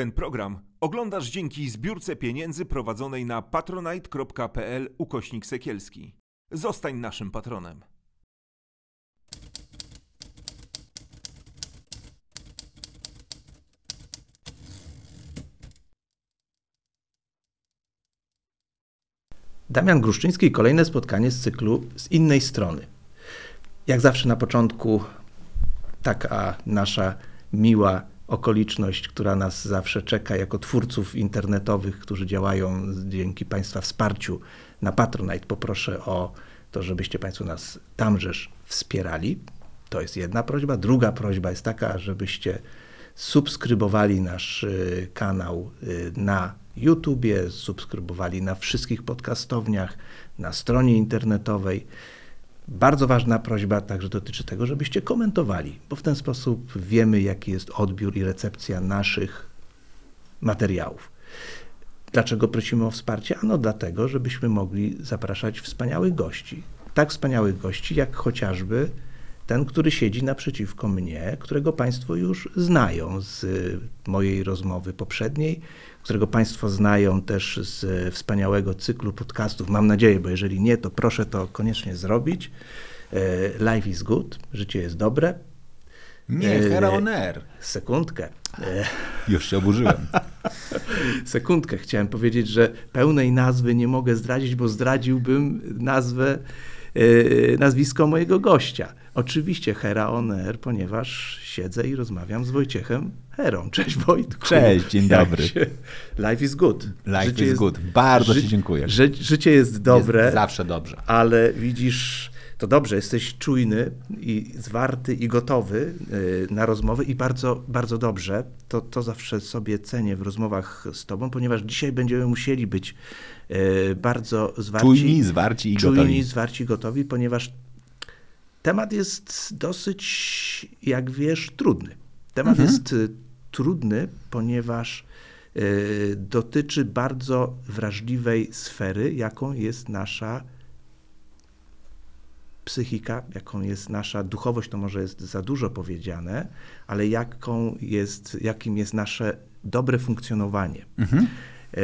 Ten program oglądasz dzięki zbiórce pieniędzy prowadzonej na patronite.pl ukośnik sekielski. Zostań naszym patronem. Damian Gruszczyński kolejne spotkanie z cyklu z innej strony. Jak zawsze na początku taka nasza miła okoliczność, która nas zawsze czeka jako twórców internetowych, którzy działają dzięki Państwa wsparciu na Patronite. Poproszę o to, żebyście Państwo nas tamżeż wspierali. To jest jedna prośba. Druga prośba jest taka, żebyście subskrybowali nasz y, kanał y, na YouTubie, subskrybowali na wszystkich podcastowniach, na stronie internetowej. Bardzo ważna prośba także dotyczy tego, żebyście komentowali, bo w ten sposób wiemy, jaki jest odbiór i recepcja naszych materiałów. Dlaczego prosimy o wsparcie? Ano dlatego, żebyśmy mogli zapraszać wspaniałych gości. Tak wspaniałych gości, jak chociażby ten, który siedzi naprzeciwko mnie, którego Państwo już znają z mojej rozmowy poprzedniej, którego Państwo znają też z wspaniałego cyklu podcastów. Mam nadzieję, bo jeżeli nie, to proszę to koniecznie zrobić. E, Life is good, życie jest dobre. Nie, E, Hera on Air. Sekundkę. E, Już się oburzyłem. Sekundkę. Chciałem powiedzieć, że pełnej nazwy nie mogę zdradzić, bo zdradziłbym nazwę, e, nazwisko mojego gościa. Oczywiście Hera on Air, ponieważ siedzę i rozmawiam z Wojciechem Herą. Cześć Wojtku. Cześć, dzień dobry. Się... Life is good. Life is good. Bardzo Ci dziękuję. Ży, życie jest dobre, Jest zawsze dobrze. ale widzisz, to dobrze, jesteś czujny i zwarty i gotowy y, na rozmowę i bardzo, bardzo dobrze. To, to zawsze sobie cenię w rozmowach z tobą, ponieważ dzisiaj będziemy musieli być y, bardzo zwarci. Czujni, zwarci i czujni, gotowi. zwarci, gotowi, ponieważ temat jest dosyć, jak wiesz, trudny. Temat Mhm. jest y, trudny, ponieważ y, dotyczy bardzo wrażliwej sfery, jaką jest nasza psychika, jaką jest nasza duchowość, to może jest za dużo powiedziane, ale jaką jest, jakim jest nasze dobre funkcjonowanie. Mhm. E,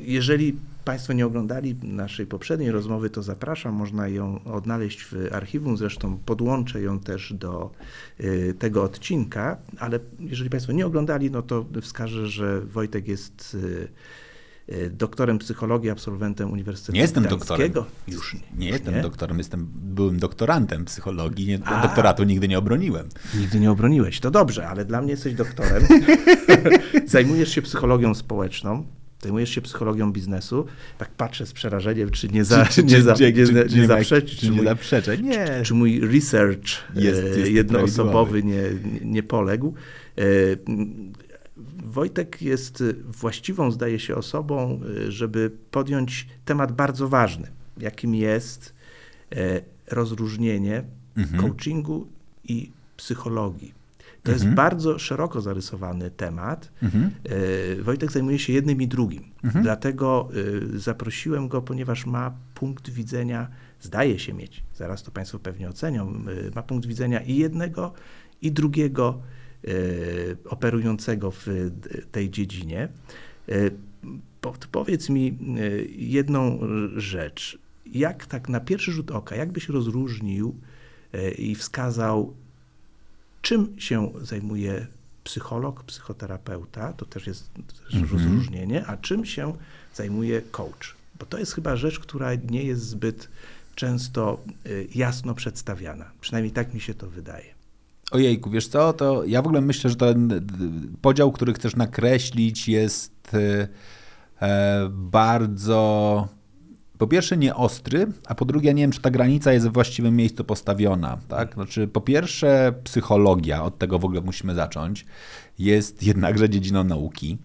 Jeżeli Państwo nie oglądali naszej poprzedniej rozmowy, to zapraszam. Można ją odnaleźć w archiwum. Zresztą podłączę ją też do e, tego odcinka. Ale jeżeli Państwo nie oglądali, no to wskażę, że Wojtek jest e, doktorem psychologii, absolwentem Uniwersytetu Nie jestem doktorem. Już nie. Nie jestem doktorem, jestem byłym doktorantem psychologii. Nie, doktoratu nigdy nie obroniłem. Nigdy nie obroniłeś. To dobrze, ale dla mnie jesteś doktorem. Zajmujesz się psychologią społeczną. Zajmujesz się psychologią biznesu. Tak patrzę z przerażeniem, czy nie, za, nie, za, nie, za- nie zaprzeczy, czy mój, zaprzeczę. Nie. czy mój research Jest- e, jest jednoosobowy nie, nie- nie poległ. Wojtek jest e, właściwą, zdaje się, osobą, e, żeby podjąć temat bardzo ważny, jakim jest e, rozróżnienie Mhm. coachingu i psychologii. To Mhm. jest bardzo szeroko zarysowany temat. Mhm. E, Wojtek zajmuje się jednym i drugim. Mhm. Dlatego e, zaprosiłem go, ponieważ ma punkt widzenia, zdaje się mieć, zaraz to Państwo pewnie ocenią, ma punkt widzenia i jednego, i drugiego operującego w tej dziedzinie. E, Podpowiedz mi e, jedną rzecz. Jak tak na pierwszy rzut oka, jak byś rozróżnił e, i wskazał, czym się zajmuje psycholog, psychoterapeuta, to też jest Mhm. rozróżnienie, a czym się zajmuje coach? Bo to jest chyba rzecz, która nie jest zbyt często jasno przedstawiana. Przynajmniej tak mi się to wydaje. Ojejku, wiesz co, to ja w ogóle myślę, że ten podział, który chcesz nakreślić jest e, e, bardzo, po pierwsze nieostry, a po drugie nie wiem, czy ta granica jest w właściwym miejscu postawiona. Tak? Znaczy, po pierwsze psychologia, od tego w ogóle musimy zacząć, jest jednakże dziedziną nauki.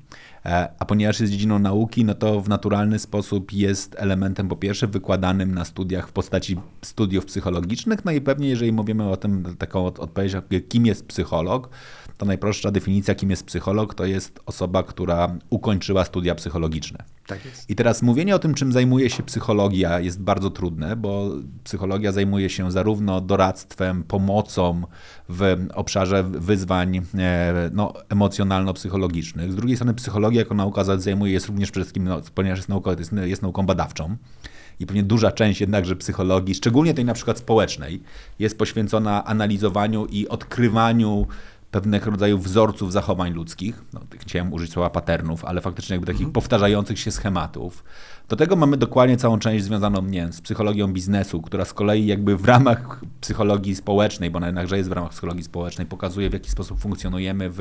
E, a ponieważ jest dziedziną nauki, no to w naturalny sposób jest elementem po pierwsze wykładanym na studiach w postaci studiów psychologicznych, no i pewnie jeżeli mówimy o tym, taką odpowiedź, kim jest psycholog, to najprostsza definicja, kim jest psycholog, to jest osoba, która ukończyła studia psychologiczne. Tak. I teraz mówienie o tym, czym zajmuje się psychologia, jest bardzo trudne, bo psychologia zajmuje się zarówno doradztwem, pomocą w obszarze wyzwań e, no, emocjonalno-psychologicznych. Z drugiej strony, psychologia jako nauka zajmuje jest również przede wszystkim, no, ponieważ jest, nauką, jest, jest nauką badawczą. I pewnie duża część jednakże psychologii, szczególnie tej na przykład społecznej, jest poświęcona analizowaniu i odkrywaniu pewnego rodzaju wzorców zachowań ludzkich. No, chciałem użyć słowa patternów, ale faktycznie jakby takich mhm. powtarzających się schematów. Do tego mamy dokładnie całą część związaną nie, z psychologią biznesu, która z kolei jakby w ramach psychologii społecznej, bo ona jednakże jest w ramach psychologii społecznej, pokazuje w jaki sposób funkcjonujemy w,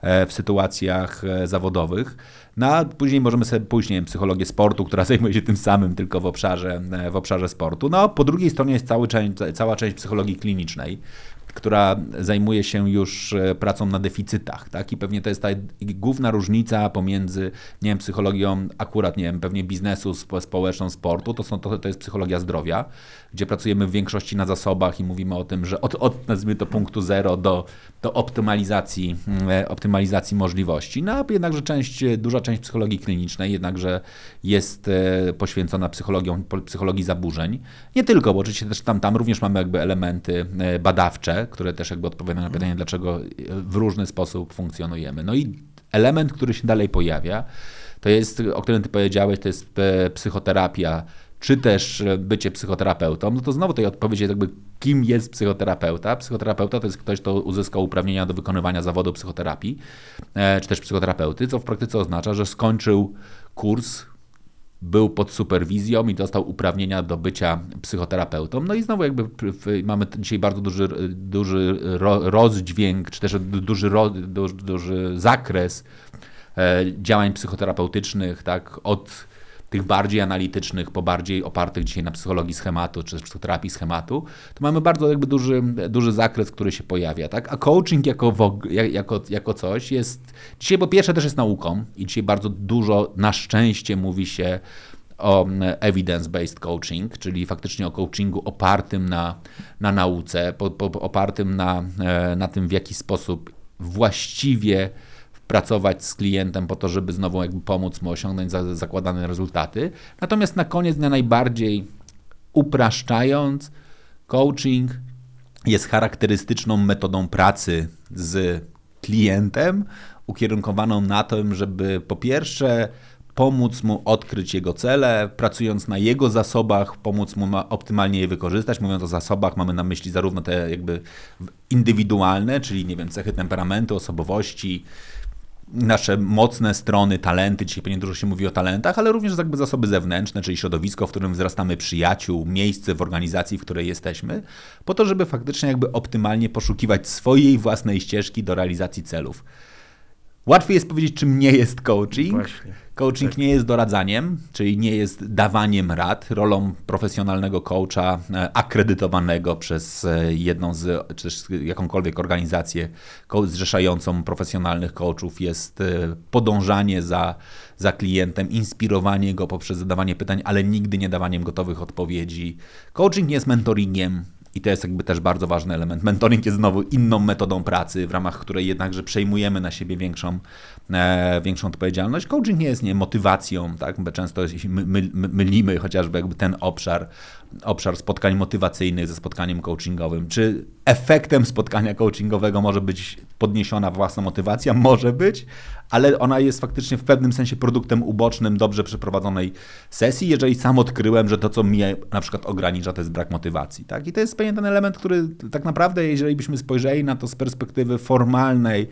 e, w sytuacjach e, zawodowych. No a później możemy sobie pójść, nie wiem, psychologię sportu, która zajmuje się tym samym, tylko w obszarze, e, w obszarze sportu. No po drugiej stronie jest cały cała część psychologii klinicznej, która zajmuje się już e, pracą na deficytach, tak? I pewnie to jest ta główna różnica pomiędzy, nie wiem, psychologią akurat, nie wiem, pewnie biznesu społeczną, sportu, to, są, to, to jest psychologia zdrowia, gdzie pracujemy w większości na zasobach i mówimy o tym, że od, od nazwijmy to punktu zero do, do optymalizacji, e, optymalizacji możliwości. No jednakże część, duża część psychologii klinicznej jednakże jest e, poświęcona psychologii zaburzeń. Nie tylko, bo oczywiście też tam, tam również mamy jakby elementy badawcze, które też jakby odpowiadają na pytanie, dlaczego w różny sposób funkcjonujemy. No i element, który się dalej pojawia, to jest, o którym ty powiedziałeś, to jest e, psychoterapia, czy też bycie psychoterapeutą, no to znowu tej odpowiedź jest jakby, kim jest psychoterapeuta. Psychoterapeuta to jest ktoś, kto uzyskał uprawnienia do wykonywania zawodu psychoterapii, e, czy też psychoterapeuty, co w praktyce oznacza, że skończył kurs był pod superwizją i dostał uprawnienia do bycia psychoterapeutą. No i znowu jakby mamy dzisiaj bardzo duży, duży rozdźwięk, czy też duży, duży, duży zakres e, działań psychoterapeutycznych, tak, od tych bardziej analitycznych, po bardziej opartych dzisiaj na psychologii schematu, czy psychoterapii schematu, to mamy bardzo jakby duży, duży zakres, który się pojawia, tak? A coaching jako, jako, jako coś jest, dzisiaj po pierwsze też jest nauką i dzisiaj bardzo dużo, na szczęście mówi się o evidence-based coaching, czyli faktycznie o coachingu opartym na, na nauce, po, po, opartym na, e, na tym, w jaki sposób właściwie pracować z klientem po to, żeby znowu jakby pomóc mu osiągnąć za, zakładane rezultaty. Natomiast na koniec dnia najbardziej upraszczając, coaching jest charakterystyczną metodą pracy z klientem, ukierunkowaną na to, żeby po pierwsze pomóc mu odkryć jego cele, pracując na jego zasobach, pomóc mu optymalnie je wykorzystać. Mówiąc o zasobach, mamy na myśli zarówno te jakby indywidualne, czyli nie wiem, cechy temperamentu, osobowości, nasze mocne strony, talenty, dzisiaj pewnie dużo się mówi o talentach, ale również jakby zasoby zewnętrzne, czyli środowisko, w którym wzrastamy przyjaciół, miejsce w organizacji, w której jesteśmy, po to, żeby faktycznie jakby optymalnie poszukiwać swojej własnej ścieżki do realizacji celów. Łatwiej jest powiedzieć, czym nie jest coaching. Właśnie. Coaching tak. nie jest doradzaniem, czyli nie jest dawaniem rad. Rolą profesjonalnego coacha e, akredytowanego przez e, jedną z, czy też jakąkolwiek organizację zrzeszającą profesjonalnych coachów jest e, podążanie za, za klientem, inspirowanie go poprzez zadawanie pytań, ale nigdy nie dawaniem gotowych odpowiedzi. Coaching nie jest mentoringiem, i to jest jakby też bardzo ważny element. Mentoring jest znowu inną metodą pracy, w ramach której jednakże przejmujemy na siebie większą, większą odpowiedzialność. Coaching nie jest nie motywacją, tak? bo często my, my, mylimy chociażby jakby ten obszar obszar spotkań motywacyjnych ze spotkaniem coachingowym. Czy efektem spotkania coachingowego może być podniesiona własna motywacja? Może być, ale ona jest faktycznie w pewnym sensie produktem ubocznym dobrze przeprowadzonej sesji, jeżeli sam odkryłem, że to, co mnie na przykład ogranicza, to jest brak motywacji. Tak? I to jest pewnie ten element, który tak naprawdę, jeżeli byśmy spojrzeli na to z perspektywy formalnej,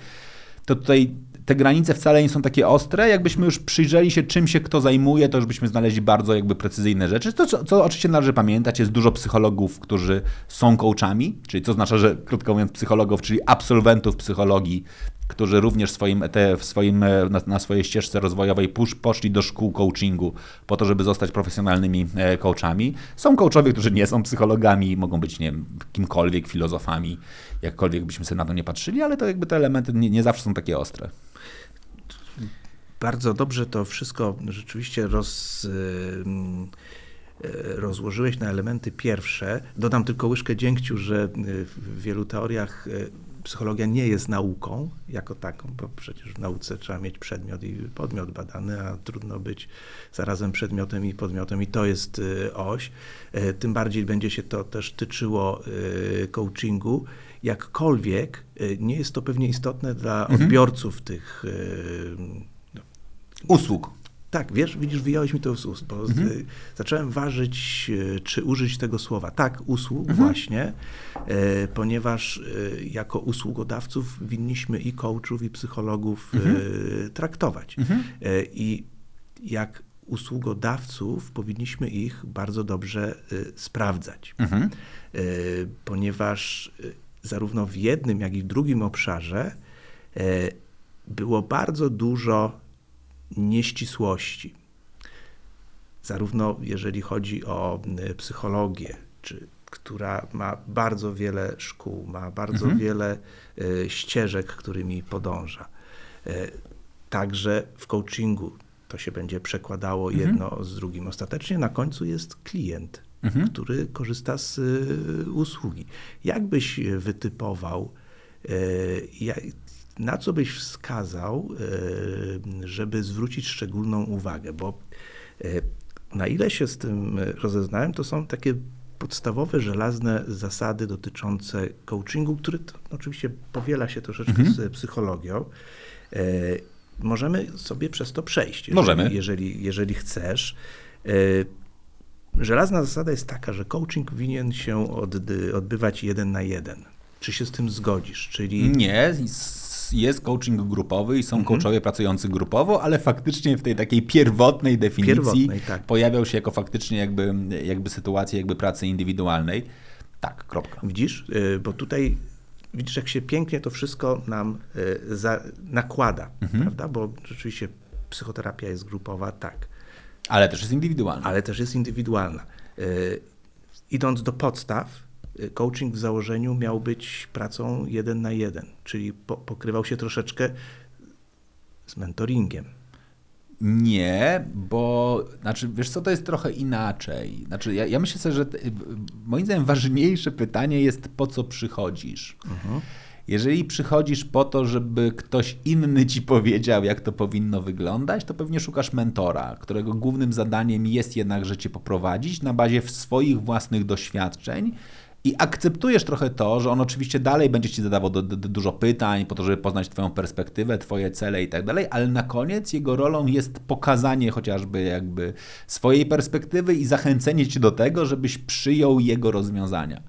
to tutaj te granice wcale nie są takie ostre. Jakbyśmy już przyjrzeli się, czym się kto zajmuje, to już byśmy znaleźli bardzo jakby precyzyjne rzeczy. To, co, co oczywiście należy pamiętać, jest dużo psychologów, którzy są coachami, czyli co oznacza, że krótko mówiąc psychologów, czyli absolwentów psychologii, którzy również swoim, w swoim, e, na, na, swojej ścieżce rozwojowej pusz, poszli do szkół coachingu po to, żeby zostać profesjonalnymi e, coachami. Są coachowie, którzy nie są psychologami, mogą być nie wiem, kimkolwiek, filozofami, jakkolwiek byśmy sobie na to nie patrzyli, ale to jakby te elementy nie, nie zawsze są takie ostre Bardzo dobrze to wszystko rzeczywiście roz, e, rozłożyłeś na elementy pierwsze. Dodam tylko łyżkę dziękciu, że w wielu teoriach psychologia nie jest nauką jako taką, bo przecież w nauce trzeba mieć przedmiot i podmiot badany, a trudno być zarazem przedmiotem i podmiotem i to jest y, oś. E, Tym bardziej będzie się to też tyczyło y, coachingu. Jakkolwiek y, nie jest to pewnie istotne dla odbiorców tych y, Usług. Tak, wiesz, widzisz, wyjąłeś mi to z ust, bo y, zacząłem ważyć, y, czy użyć tego słowa. Tak, usług właśnie, y, ponieważ y, jako usługodawców winniśmy i coachów, i psychologów y, traktować. Y, I jak usługodawców powinniśmy ich bardzo dobrze y, sprawdzać, Mhm. ponieważ zarówno w jednym, jak i w drugim obszarze było bardzo dużo nieścisłości. Zarówno jeżeli chodzi o y, psychologię, czy, która ma bardzo wiele szkół, ma bardzo wiele y, ścieżek, którymi podąża. Y, Także w coachingu to się będzie przekładało jedno z drugim. Ostatecznie na końcu jest klient, który korzysta z y, usługi. Jak byś wytypował, na co byś wskazał, y, żeby zwrócić szczególną uwagę? Bo y, na ile się z tym rozeznałem, to są takie podstawowe, żelazne zasady dotyczące coachingu, który to, oczywiście powiela się troszeczkę z psychologią. Y, Możemy sobie przez to przejść, jeżeli, Możemy. jeżeli, jeżeli chcesz. Żelazna zasada jest taka, że coaching winien się od, odbywać jeden na jeden. Czy się z tym zgodzisz? Czyli Nie, jest coaching grupowy i są Mhm. coachowie pracujący grupowo, ale faktycznie w tej takiej pierwotnej definicji Pierwotnej, tak. pojawiał się jako faktycznie jakby, jakby sytuacja jakby pracy indywidualnej. Tak, kropka. widzisz, Y, bo tutaj widzisz, jak się pięknie to wszystko nam y, za, nakłada, Mhm. prawda? Bo rzeczywiście psychoterapia jest grupowa, tak, Ale też jest indywidualna. ale też jest indywidualna. Y, Idąc do podstaw, coaching w założeniu miał być pracą jeden na jeden, czyli po, pokrywał się troszeczkę z mentoringiem. Nie, bo znaczy, wiesz co, to jest trochę inaczej. Znaczy, ja, ja myślę sobie, że moim zdaniem ważniejsze pytanie jest, po co przychodzisz. Jeżeli przychodzisz po to, żeby ktoś inny ci powiedział, jak to powinno wyglądać, to pewnie szukasz mentora, którego głównym zadaniem jest jednakże cię poprowadzić na bazie swoich własnych doświadczeń i akceptujesz trochę to, że on oczywiście dalej będzie ci zadawał do, do, dużo pytań po to, żeby poznać twoją perspektywę, twoje cele i tak dalej, ale na koniec jego rolą jest pokazanie chociażby jakby swojej perspektywy i zachęcenie cię do tego, żebyś przyjął jego rozwiązania.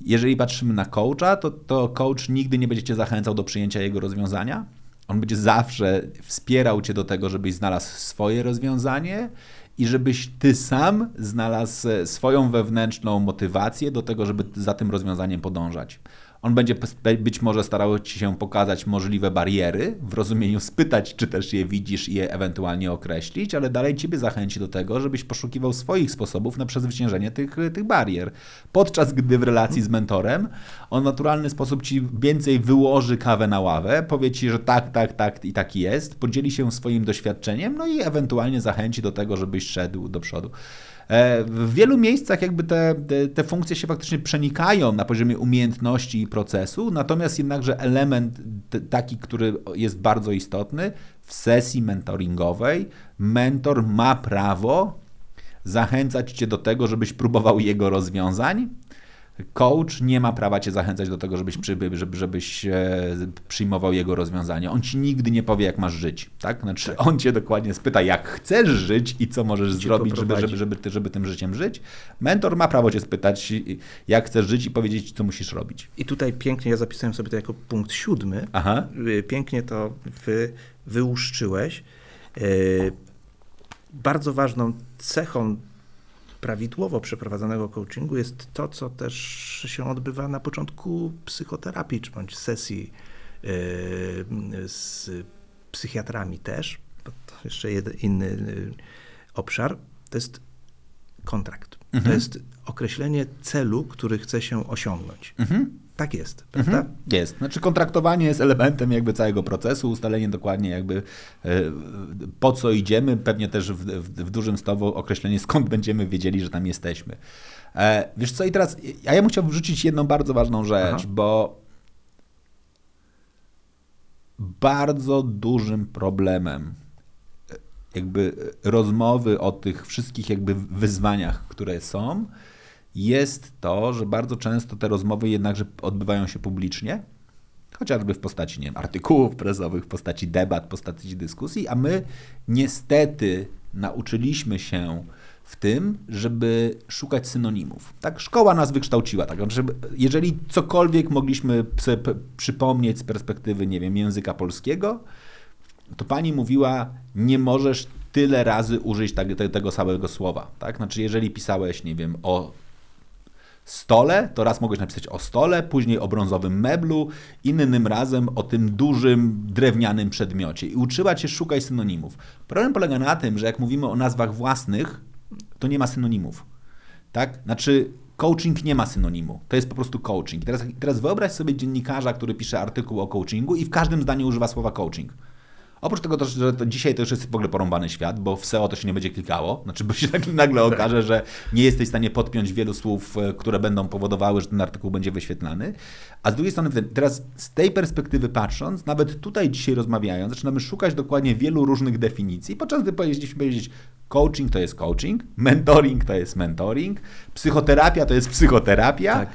Jeżeli patrzymy na coacha, to, to coach nigdy nie będzie cię zachęcał do przyjęcia jego rozwiązania. On będzie zawsze wspierał cię do tego, żebyś znalazł swoje rozwiązanie i żebyś ty sam znalazł e, swoją wewnętrzną motywację do tego, żeby za tym rozwiązaniem podążać. On będzie być może starał ci się pokazać możliwe bariery, w rozumieniu spytać, czy też je widzisz i je ewentualnie określić, ale dalej ciebie zachęci do tego, żebyś poszukiwał swoich sposobów na przezwyciężenie tych, tych barier. Podczas gdy w relacji z mentorem on w naturalny sposób ci więcej wyłoży kawę na ławę, powie ci, że tak, tak, tak i tak jest, podzieli się swoim doświadczeniem, no i ewentualnie zachęci do tego, żebyś szedł do przodu. E, W wielu miejscach jakby te, te, te funkcje się faktycznie przenikają na poziomie umiejętności i procesu, natomiast jednakże element taki, który jest bardzo istotny, w sesji mentoringowej mentor ma prawo zachęcać cię do tego, żebyś próbował jego rozwiązań. Coach nie ma prawa cię zachęcać do tego, żebyś, żeby, żebyś e, przyjmował jego rozwiązania. On ci nigdy nie powie, jak masz żyć. Tak? Znaczy, on cię dokładnie spyta, jak chcesz żyć i co możesz zrobić, żeby, żeby, żeby, ty, żeby tym życiem żyć. Mentor ma prawo cię spytać, jak chcesz żyć i powiedzieć, co musisz robić. I tutaj pięknie, ja zapisałem sobie to jako punkt siódmy, Aha. Y, pięknie to wy, wyłuszczyłeś. Y, Bardzo ważną cechą prawidłowo przeprowadzonego coachingu jest to, co też się odbywa na początku psychoterapii, czy bądź sesji y, z psychiatrami też, bo to jeszcze jeden inny y, obszar, to jest kontrakt. To jest określenie celu, który chce się osiągnąć. Tak jest, prawda? Mhm. Jest. Znaczy kontraktowanie jest elementem jakby całego procesu, ustalenie dokładnie jakby e, po co idziemy, pewnie też w, w, w dużym stopniu określenie skąd będziemy wiedzieli, że tam jesteśmy. E, wiesz co, i teraz ja, ja bym chciał wrzucić jedną bardzo ważną rzecz, Aha. bo bardzo dużym problemem e, jakby rozmowy o tych wszystkich jakby wyzwaniach, które są, jest to, że bardzo często te rozmowy jednakże odbywają się publicznie, chociażby w postaci nie wiem, artykułów prasowych, w postaci debat, w postaci dyskusji, a my niestety nauczyliśmy się w tym, żeby szukać synonimów. Tak, szkoła nas wykształciła. Tak, żeby, jeżeli cokolwiek mogliśmy przypomnieć z perspektywy, nie wiem, języka polskiego, to pani mówiła, nie możesz tyle razy użyć tak, te, tego samego słowa. Tak? Znaczy, jeżeli pisałeś, nie wiem, o stole, to raz mogłeś napisać o stole, później o brązowym meblu, innym razem o tym dużym drewnianym przedmiocie. I uczyła cię szukać synonimów. Problem polega na tym, że jak mówimy o nazwach własnych, to nie ma synonimów. Tak? Znaczy, coaching nie ma synonimu. To jest po prostu coaching. Teraz, teraz wyobraź sobie dziennikarza, który pisze artykuł o coachingu i w każdym zdaniu używa słowa coaching. Oprócz tego, też, że to dzisiaj to już jest w ogóle porąbany świat, bo w SEO to się nie będzie klikało. Znaczy, bo się tak nagle okaże, że nie jesteś w stanie podpiąć wielu słów, e, które będą powodowały, że ten artykuł będzie wyświetlany. A z drugiej strony, teraz z tej perspektywy patrząc, nawet tutaj dzisiaj rozmawiając, zaczynamy szukać dokładnie wielu różnych definicji, podczas gdy powinniśmy powiedzieć, coaching to jest coaching, mentoring to jest mentoring, psychoterapia to jest psychoterapia. Tak.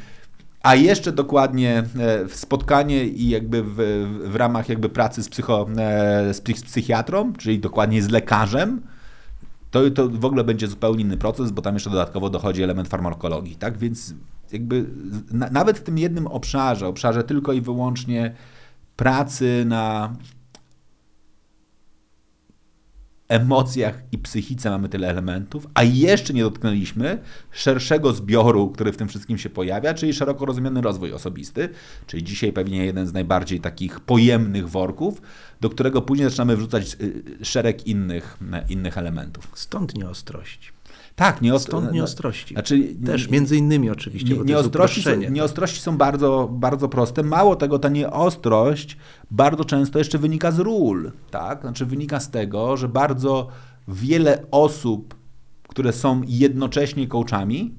A jeszcze dokładnie e, spotkanie i jakby w, w ramach jakby pracy z, psycho, e, z psychiatrą, czyli dokładnie z lekarzem, to, to w ogóle będzie zupełnie inny proces, bo tam jeszcze dodatkowo dochodzi element farmakologii, tak? Więc jakby na, nawet w tym jednym obszarze, obszarze tylko i wyłącznie pracy na emocjach i psychice mamy tyle elementów, a jeszcze nie dotknęliśmy szerszego zbioru, który w tym wszystkim się pojawia, czyli szeroko rozumiany rozwój osobisty, czyli dzisiaj pewnie jeden z najbardziej takich pojemnych worków, do którego później zaczynamy wrzucać y, szereg innych, innych elementów. Stąd nieostrość. Tak, nie Stąd nieostrości. Znaczy, Też między innymi oczywiście, nie, nieostrości, są, nieostrości są bardzo, bardzo proste. Mało tego, ta nieostrość bardzo często jeszcze wynika z ról. Tak? Znaczy wynika z tego, że bardzo wiele osób, które są jednocześnie coachami,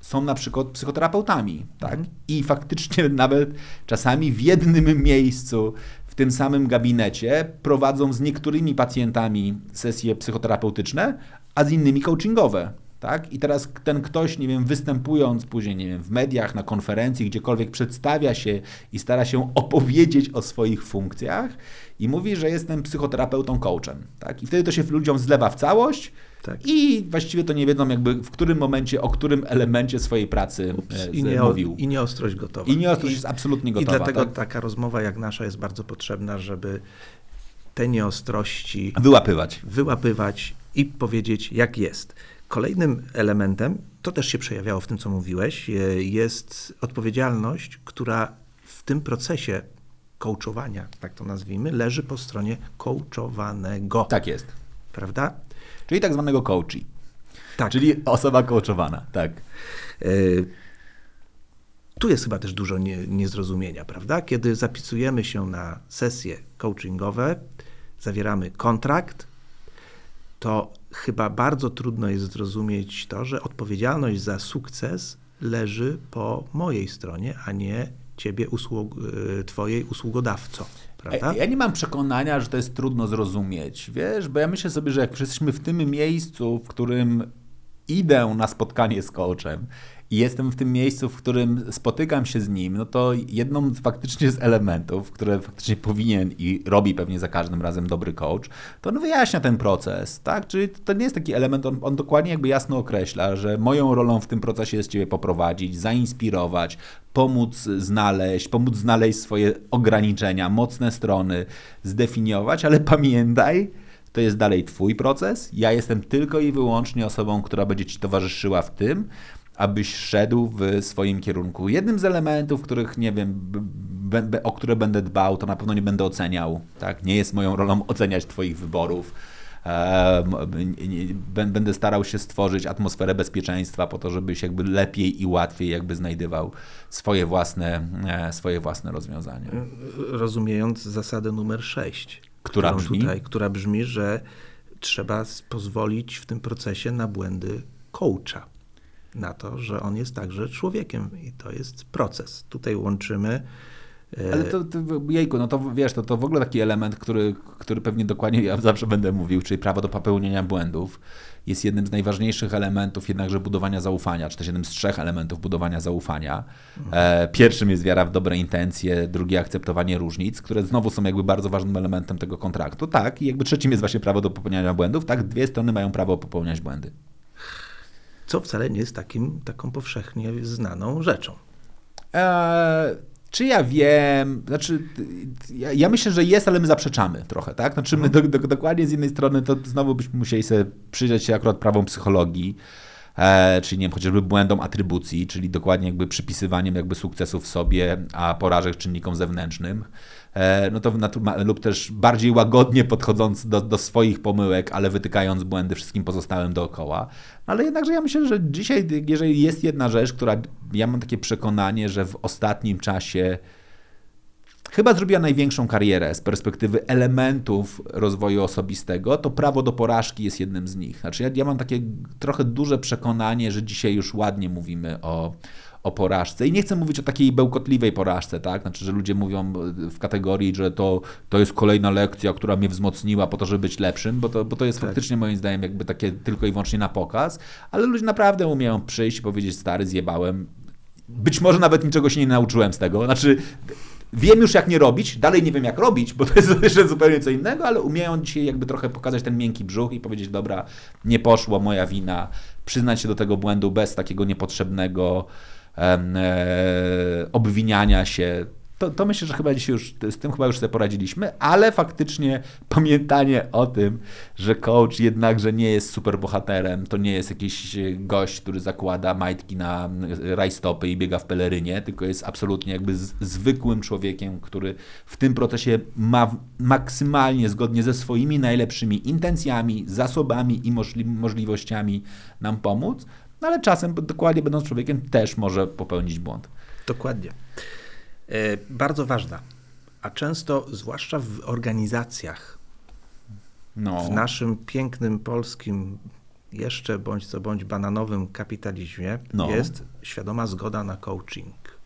są na przykład psychoterapeutami. Tak? I faktycznie nawet czasami w jednym miejscu, tym samym gabinecie prowadzą z niektórymi pacjentami sesje psychoterapeutyczne, a z innymi coachingowe. Tak? I teraz ten ktoś, nie wiem, występując później, nie wiem, w mediach, na konferencji, gdziekolwiek przedstawia się i stara się opowiedzieć o swoich funkcjach i mówi, że jestem psychoterapeutą, coachem. Tak? I wtedy to się ludziom zlewa w całość Tak. i właściwie to nie wiedzą jakby w którym momencie, o którym elemencie swojej pracy e, I, nie, mówił. I nieostrość gotowa. I nieostrość jest absolutnie gotowa. I dlatego tak? taka rozmowa jak nasza jest bardzo potrzebna, żeby te nieostrości Wyłapywać. wyłapywać i powiedzieć, jak jest. Kolejnym elementem, to też się przejawiało w tym, co mówiłeś, e, jest odpowiedzialność, która w tym procesie coachowania, tak to nazwijmy, leży po stronie coachowanego. Tak jest. Prawda? Czyli tak zwanego coachi. Tak. Czyli osoba coachowana. Tak. E, Tu jest chyba też dużo nie, niezrozumienia, prawda? Kiedy zapisujemy się na sesje coachingowe, zawieramy kontrakt, to chyba bardzo trudno jest zrozumieć to, że odpowiedzialność za sukces leży po mojej stronie, a nie ciebie, usług, y, twojej usługodawco, prawda? Ja- Ja nie mam przekonania, że to jest trudno zrozumieć, wiesz, bo ja myślę sobie, że jak jesteśmy w tym miejscu, w którym idę na spotkanie z coachem i jestem w tym miejscu, w którym spotykam się z nim, no to jedną faktycznie z elementów, które faktycznie powinien i robi pewnie za każdym razem dobry coach, to on wyjaśnia ten proces, tak? Czyli to nie jest taki element, on, on dokładnie jakby jasno określa, że moją rolą w tym procesie jest Ciebie poprowadzić, zainspirować, pomóc znaleźć, pomóc znaleźć swoje ograniczenia, mocne strony, zdefiniować, ale pamiętaj, to jest dalej Twój proces. Ja jestem tylko i wyłącznie osobą, która będzie Ci towarzyszyła w tym, abyś szedł w swoim kierunku. Jednym z elementów, których nie wiem, o które będę dbał, to na pewno nie będę oceniał. Tak? Nie jest moją rolą oceniać Twoich wyborów. e, będę starał się stworzyć atmosferę bezpieczeństwa po to, żebyś jakby lepiej i łatwiej jakby znajdywał swoje własne, e, swoje własne rozwiązania. Rozumiejąc zasadę numer 6. Która brzmi? Tutaj, która brzmi, że trzeba pozwolić w tym procesie na błędy coacha. Na to, że on jest także człowiekiem i to jest proces. Tutaj łączymy E, Ale to, to jejku, no to wiesz, to, to w ogóle taki element, który, który pewnie dokładnie ja zawsze będę mówił, czyli prawo do popełnienia błędów, jest jednym z najważniejszych elementów jednakże budowania zaufania, czy też jednym z trzech elementów budowania zaufania. E, pierwszym jest wiara w dobre intencje, drugie akceptowanie różnic, które znowu są jakby bardzo ważnym elementem tego kontraktu. Tak, i jakby trzecim jest właśnie prawo do popełniania błędów. Tak, dwie strony mają prawo popełniać błędy. Co wcale nie jest takim, taką powszechnie znaną rzeczą. Eee, czy ja wiem, znaczy ja, ja, myślę, że jest, ale my zaprzeczamy trochę, tak? Znaczy my do, do, dokładnie z jednej strony to znowu byśmy musieli sobie przyjrzeć się akurat prawom psychologii, e, czyli nie wiem, chociażby błędom atrybucji, czyli dokładnie jakby przypisywaniem jakby sukcesów sobie, a porażek czynnikom zewnętrznym. E, no to lub też bardziej łagodnie podchodząc do, do swoich pomyłek, ale wytykając błędy wszystkim pozostałym dookoła. Ale jednakże ja myślę, że dzisiaj, jeżeli jest jedna rzecz, która ja mam takie przekonanie, że w ostatnim czasie chyba zrobiła największą karierę z perspektywy elementów rozwoju osobistego, to prawo do porażki jest jednym z nich. Znaczy ja, ja mam takie trochę duże przekonanie, że dzisiaj już ładnie mówimy o, o porażce. I nie chcę mówić o takiej bełkotliwej porażce, tak? Znaczy, że ludzie mówią w kategorii, że to, to jest kolejna lekcja, która mnie wzmocniła po to, żeby być lepszym, bo to, bo to jest tak. faktycznie moim zdaniem jakby takie tylko i wyłącznie na pokaz, ale ludzie naprawdę umieją przyjść i powiedzieć, stary, zjebałem. Być może nawet niczego się nie nauczyłem z tego. Znaczy, wiem już jak nie robić, dalej nie wiem jak robić, bo to jest jeszcze zupełnie co innego, ale umieją dzisiaj jakby trochę pokazać ten miękki brzuch i powiedzieć, dobra, nie poszło, moja wina, przyznać się do tego błędu bez takiego niepotrzebnego obwiniania się. To, to, myślę, że chyba dzisiaj już z tym chyba już sobie poradziliśmy, ale faktycznie pamiętanie o tym, że coach jednakże nie jest super bohaterem, to nie jest jakiś gość, który zakłada majtki na rajstopy i biega w pelerynie, tylko jest absolutnie jakby z, zwykłym człowiekiem, który w tym procesie ma maksymalnie zgodnie ze swoimi najlepszymi intencjami, zasobami i możli możliwościami nam pomóc, no ale czasem, dokładnie będąc człowiekiem, też może popełnić błąd. Dokładnie. E, bardzo ważna, a często, zwłaszcza w organizacjach, no. w naszym pięknym polskim, jeszcze bądź co bądź bananowym kapitalizmie, no. jest świadoma zgoda na coaching.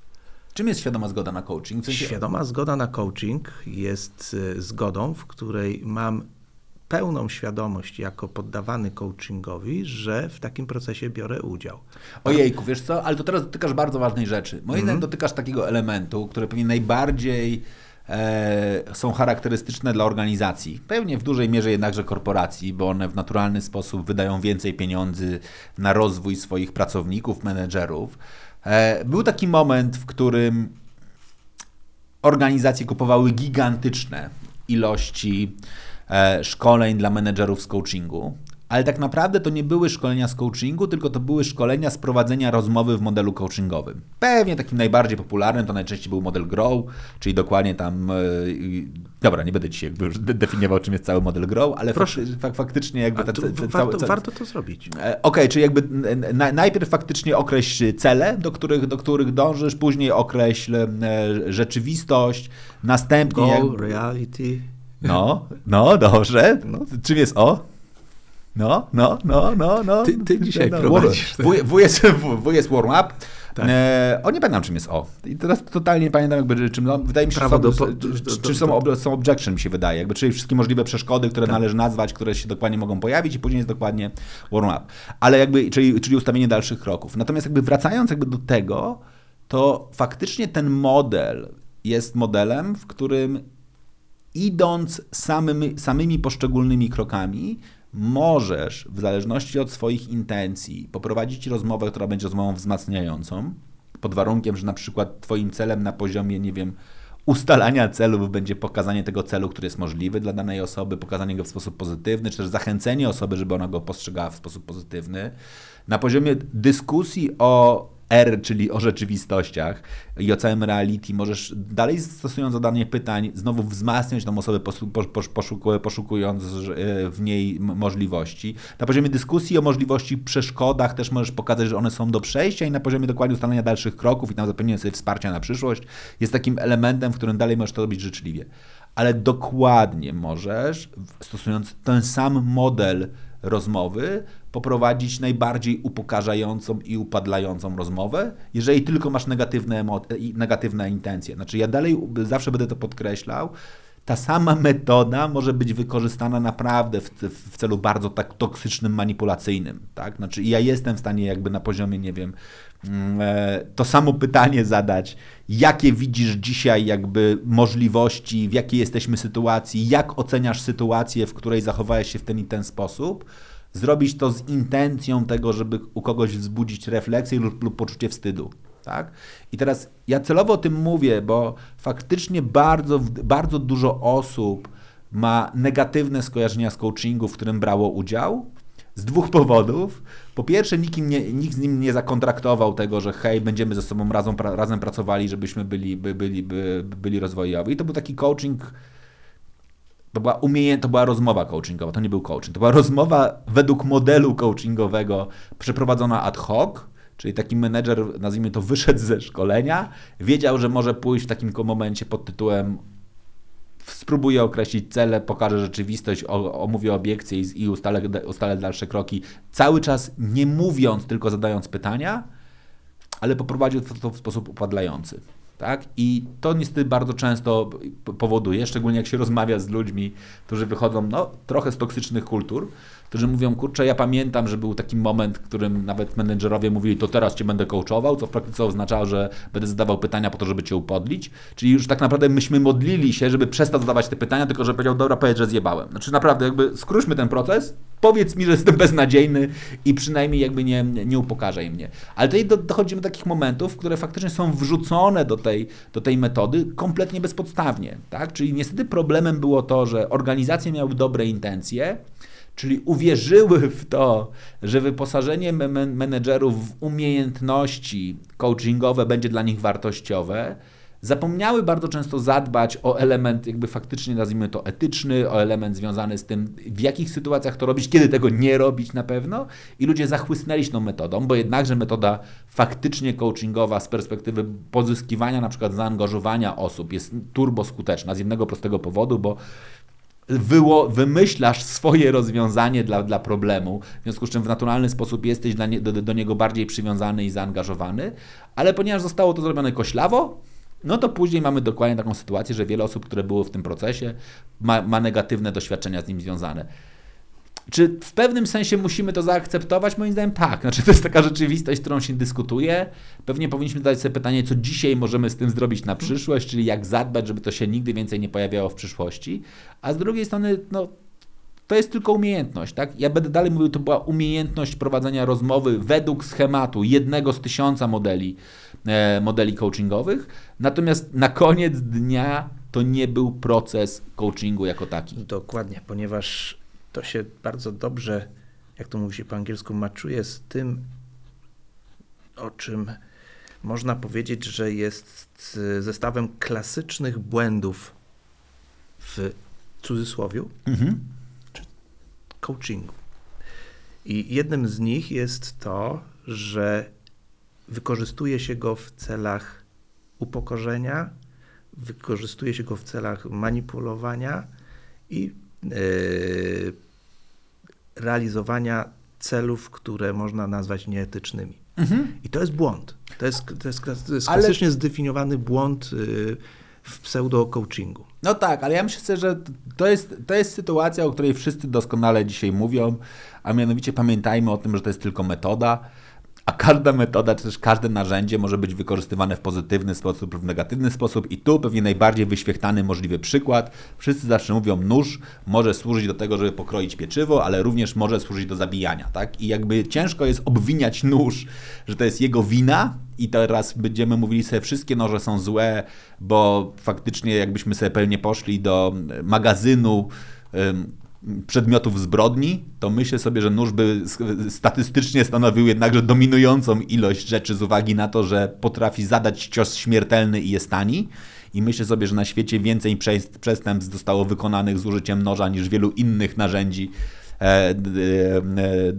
Czym jest świadoma zgoda na coaching? Świadoma zgoda na coaching jest e, zgodą, w której mam pełną świadomość jako poddawany coachingowi, że w takim procesie biorę udział. Ojejku, wiesz co, ale to teraz dotykasz bardzo ważnej rzeczy. Moim mm. zdaniem dotykasz takiego elementu, który pewnie najbardziej e, są charakterystyczne dla organizacji. Pewnie w dużej mierze jednakże korporacji, bo one w naturalny sposób wydają więcej pieniędzy na rozwój swoich pracowników, menedżerów. E, był taki moment, w którym organizacje kupowały gigantyczne ilości szkoleń dla menedżerów z coachingu, ale tak naprawdę to nie były szkolenia z coachingu, tylko to były szkolenia z prowadzenia rozmowy w modelu coachingowym. Pewnie takim najbardziej popularnym to najczęściej był model Grow, czyli dokładnie tam. Yy, dobra, nie będę dzisiaj jakby już definiował, czym jest cały model Grow, ale fak, faktycznie jakby. Ta, ta, ta, warto, warto to zrobić. E, Okej, okay, czyli jakby na, najpierw faktycznie określ cele, do których, do których dążysz, później określ e, rzeczywistość, następnie. Goal, jak, reality. No, no, dobrze. No, czym jest O? No, no, no, no, no. Ty, ty dzisiaj no, prowadzisz. W, w, jest, w, jest warm-up. Tak. E, o, nie pamiętam, czym jest O. I teraz totalnie nie pamiętam, jakby, czym, no, wydaje mi się, Prawo że są, do, do, czy, czy są, ob, są objection, mi się wydaje, jakby, czyli wszystkie możliwe przeszkody, które tak. należy nazwać, które się dokładnie mogą pojawić i później jest dokładnie warm-up. Ale jakby, czyli, czyli ustawienie dalszych kroków. Natomiast jakby wracając jakby do tego, to faktycznie ten model jest modelem, w którym idąc samymi, samymi poszczególnymi krokami, możesz, w zależności od swoich intencji, poprowadzić rozmowę, która będzie rozmową wzmacniającą, pod warunkiem, że na przykład Twoim celem na poziomie, nie wiem, ustalania celów będzie pokazanie tego celu, który jest możliwy dla danej osoby, pokazanie go w sposób pozytywny, czy też zachęcenie osoby, żeby ona go postrzegała w sposób pozytywny. Na poziomie dyskusji o R, czyli o rzeczywistościach i o całym reality, możesz dalej stosując zadanie pytań, znowu wzmacniać tą osobę, poszukując e, w niej możliwości. Na poziomie dyskusji o możliwości, przeszkodach też możesz pokazać, że one są do przejścia i na poziomie dokładnie ustalenia dalszych kroków i tam zapewnienia sobie wsparcia na przyszłość jest takim elementem, w którym dalej możesz to robić życzliwie. Ale dokładnie możesz, stosując ten sam model rozmowy, poprowadzić najbardziej upokarzającą i upadlającą rozmowę, jeżeli tylko masz negatywne, negatywne intencje. Znaczy, ja dalej zawsze będę to podkreślał. Ta sama metoda może być wykorzystana naprawdę w, w celu bardzo tak toksycznym, manipulacyjnym. Tak? Znaczy, ja jestem w stanie, jakby na poziomie, nie wiem, mm, e, to samo pytanie zadać, jakie widzisz dzisiaj jakby możliwości, w jakiej jesteśmy sytuacji, jak oceniasz sytuację, w której zachowałeś się w ten i ten sposób zrobić to z intencją tego, żeby u kogoś wzbudzić refleksję lub, lub poczucie wstydu. Tak? I teraz ja celowo o tym mówię, bo faktycznie bardzo, bardzo dużo osób ma negatywne skojarzenia z coachingu, w którym brało udział. Z dwóch powodów. Po pierwsze, nikt, nie, nikt z nim nie zakontraktował tego, że hej, będziemy ze sobą razem, razem pracowali, żebyśmy byli, by, byli, by, byli rozwojowi. I to był taki coaching to była umiejętność, to była rozmowa coachingowa, to nie był coaching. To była rozmowa według modelu coachingowego przeprowadzona ad hoc, czyli taki menedżer, nazwijmy to, wyszedł ze szkolenia, wiedział, że może pójść w takim momencie pod tytułem spróbuję określić cele, pokażę rzeczywistość, omówię obiekcje i, ustalę, ustalę dalsze kroki, cały czas nie mówiąc, tylko zadając pytania, ale poprowadził to w sposób upadlający. Tak? I to niestety bardzo często powoduje, szczególnie jak się rozmawia z ludźmi, którzy wychodzą no, trochę z toksycznych kultur, którzy mówią, kurczę, ja pamiętam, że był taki moment, w którym nawet menedżerowie mówili, to teraz cię będę coachował, co w praktyce oznaczało, że będę zadawał pytania po to, żeby cię upodlić. Czyli już tak naprawdę myśmy modlili się, żeby przestał zadawać te pytania, tylko że powiedział, dobra, powiedz, że zjebałem. Znaczy naprawdę jakby skróćmy ten proces, powiedz mi, że jestem beznadziejny i przynajmniej jakby nie, nie upokarzaj mnie. Ale tutaj dochodzimy do takich momentów, które faktycznie są wrzucone do tej, do tej metody kompletnie bezpodstawnie. Tak? Czyli niestety problemem było to, że organizacje miały dobre intencje, czyli uwierzyły w to, że wyposażenie menedżerów w umiejętności coachingowe będzie dla nich wartościowe, zapomniały bardzo często zadbać o element, jakby faktycznie nazwijmy to etyczny, o element związany z tym, w jakich sytuacjach to robić, kiedy tego nie robić na pewno. I ludzie zachłysnęli się tą metodą, bo jednakże metoda faktycznie coachingowa z perspektywy pozyskiwania na przykład zaangażowania osób jest turbo skuteczna z jednego prostego powodu, bo wyło, wymyślasz swoje rozwiązanie dla, dla problemu, w związku z czym w naturalny sposób jesteś nie, do, do niego bardziej przywiązany i zaangażowany, ale ponieważ zostało to zrobione koślawo, no to później mamy dokładnie taką sytuację, że wiele osób, które było w tym procesie, ma, ma negatywne doświadczenia z nim związane. Czy w pewnym sensie musimy to zaakceptować? Moim zdaniem tak. Znaczy, to jest taka rzeczywistość, z którą się dyskutuje. Pewnie powinniśmy zadać sobie pytanie, co dzisiaj możemy z tym zrobić na przyszłość, czyli jak zadbać, żeby to się nigdy więcej nie pojawiało w przyszłości. A z drugiej strony, no, to jest tylko umiejętność, tak? Ja będę dalej mówił, to była umiejętność prowadzenia rozmowy według schematu jednego z tysiąca modeli, e, modeli coachingowych. Natomiast na koniec dnia to nie był proces coachingu jako taki. Dokładnie, ponieważ to się bardzo dobrze, jak to mówi się po angielsku, maczuje z tym, o czym można powiedzieć, że jest zestawem klasycznych błędów w cudzysłowie mhm. coachingu. I jednym z nich jest to, że wykorzystuje się go w celach upokorzenia, wykorzystuje się go w celach manipulowania i yy, realizowania celów, które można nazwać nieetycznymi. Mhm. I to jest błąd. To jest, to jest, to jest klasycznie ale... zdefiniowany błąd yy, w pseudo-coachingu. No tak, ale ja myślę, że to jest, to jest sytuacja, o której wszyscy doskonale dzisiaj mówią, a mianowicie pamiętajmy o tym, że to jest tylko metoda a każda metoda, czy też każde narzędzie może być wykorzystywane w pozytywny sposób lub w negatywny sposób i tu pewnie najbardziej wyświechtany możliwy przykład. Wszyscy zawsze mówią, nóż może służyć do tego, żeby pokroić pieczywo, ale również może służyć do zabijania, tak? I jakby ciężko jest obwiniać nóż, że to jest jego wina, i teraz będziemy mówili sobie, wszystkie noże są złe, bo faktycznie jakbyśmy sobie pewnie poszli do magazynu przedmiotów zbrodni, to myślę sobie, że nóż by statystycznie stanowił jednakże dominującą ilość rzeczy z uwagi na to, że potrafi zadać cios śmiertelny i jest tani. I myślę sobie, że na świecie więcej przestępstw zostało wykonanych z użyciem noża niż wielu innych narzędzi, e, e,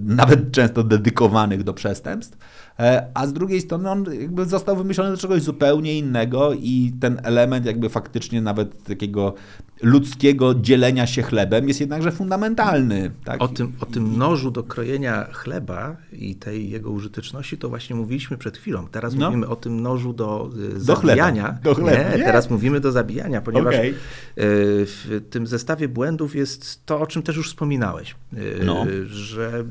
nawet często dedykowanych do przestępstw. E, a z drugiej strony on jakby został wymyślony do czegoś zupełnie innego i ten element jakby faktycznie nawet takiego ludzkiego dzielenia się chlebem jest jednakże fundamentalny. Tak? O, tym, o tym nożu do krojenia chleba i tej jego użyteczności to właśnie mówiliśmy przed chwilą. Teraz no. mówimy o tym nożu do, y, do zabijania. Chleba. Do chleba. Nie, Nie, teraz mówimy do zabijania, ponieważ okay. w tym zestawie błędów jest to, o czym też już wspominałeś, no. że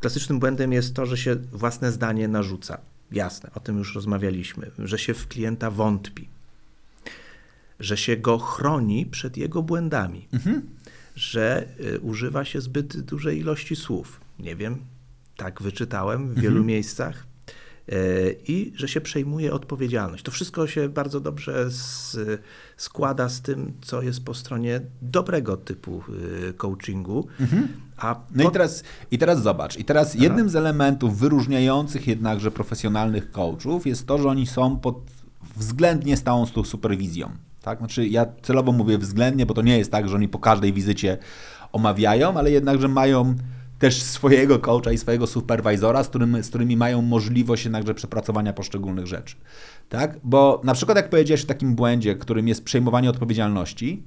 Klasycznym błędem jest to, że się własne zdanie narzuca. Jasne, o tym już rozmawialiśmy, że się w klienta wątpi, że się go chroni przed jego błędami, mhm. że y, używa się zbyt dużej ilości słów. Nie wiem, tak wyczytałem w mhm. wielu miejscach. I że się przejmuje odpowiedzialność. To wszystko się bardzo dobrze z, składa z tym, co jest po stronie dobrego typu y, coachingu. Mhm. A no i, teraz, i teraz zobacz, i teraz Aha. jednym z elementów wyróżniających jednakże profesjonalnych coachów jest to, że oni są pod względnie stałą superwizją. Tak? Znaczy ja celowo mówię względnie, bo to nie jest tak, że oni po każdej wizycie omawiają, ale jednakże mają też swojego coacha i swojego superwizora, z, którym, z którymi mają możliwość jednakże przepracowania poszczególnych rzeczy. Tak? Bo na przykład jak powiedziałeś w takim błędzie, którym jest przejmowanie odpowiedzialności,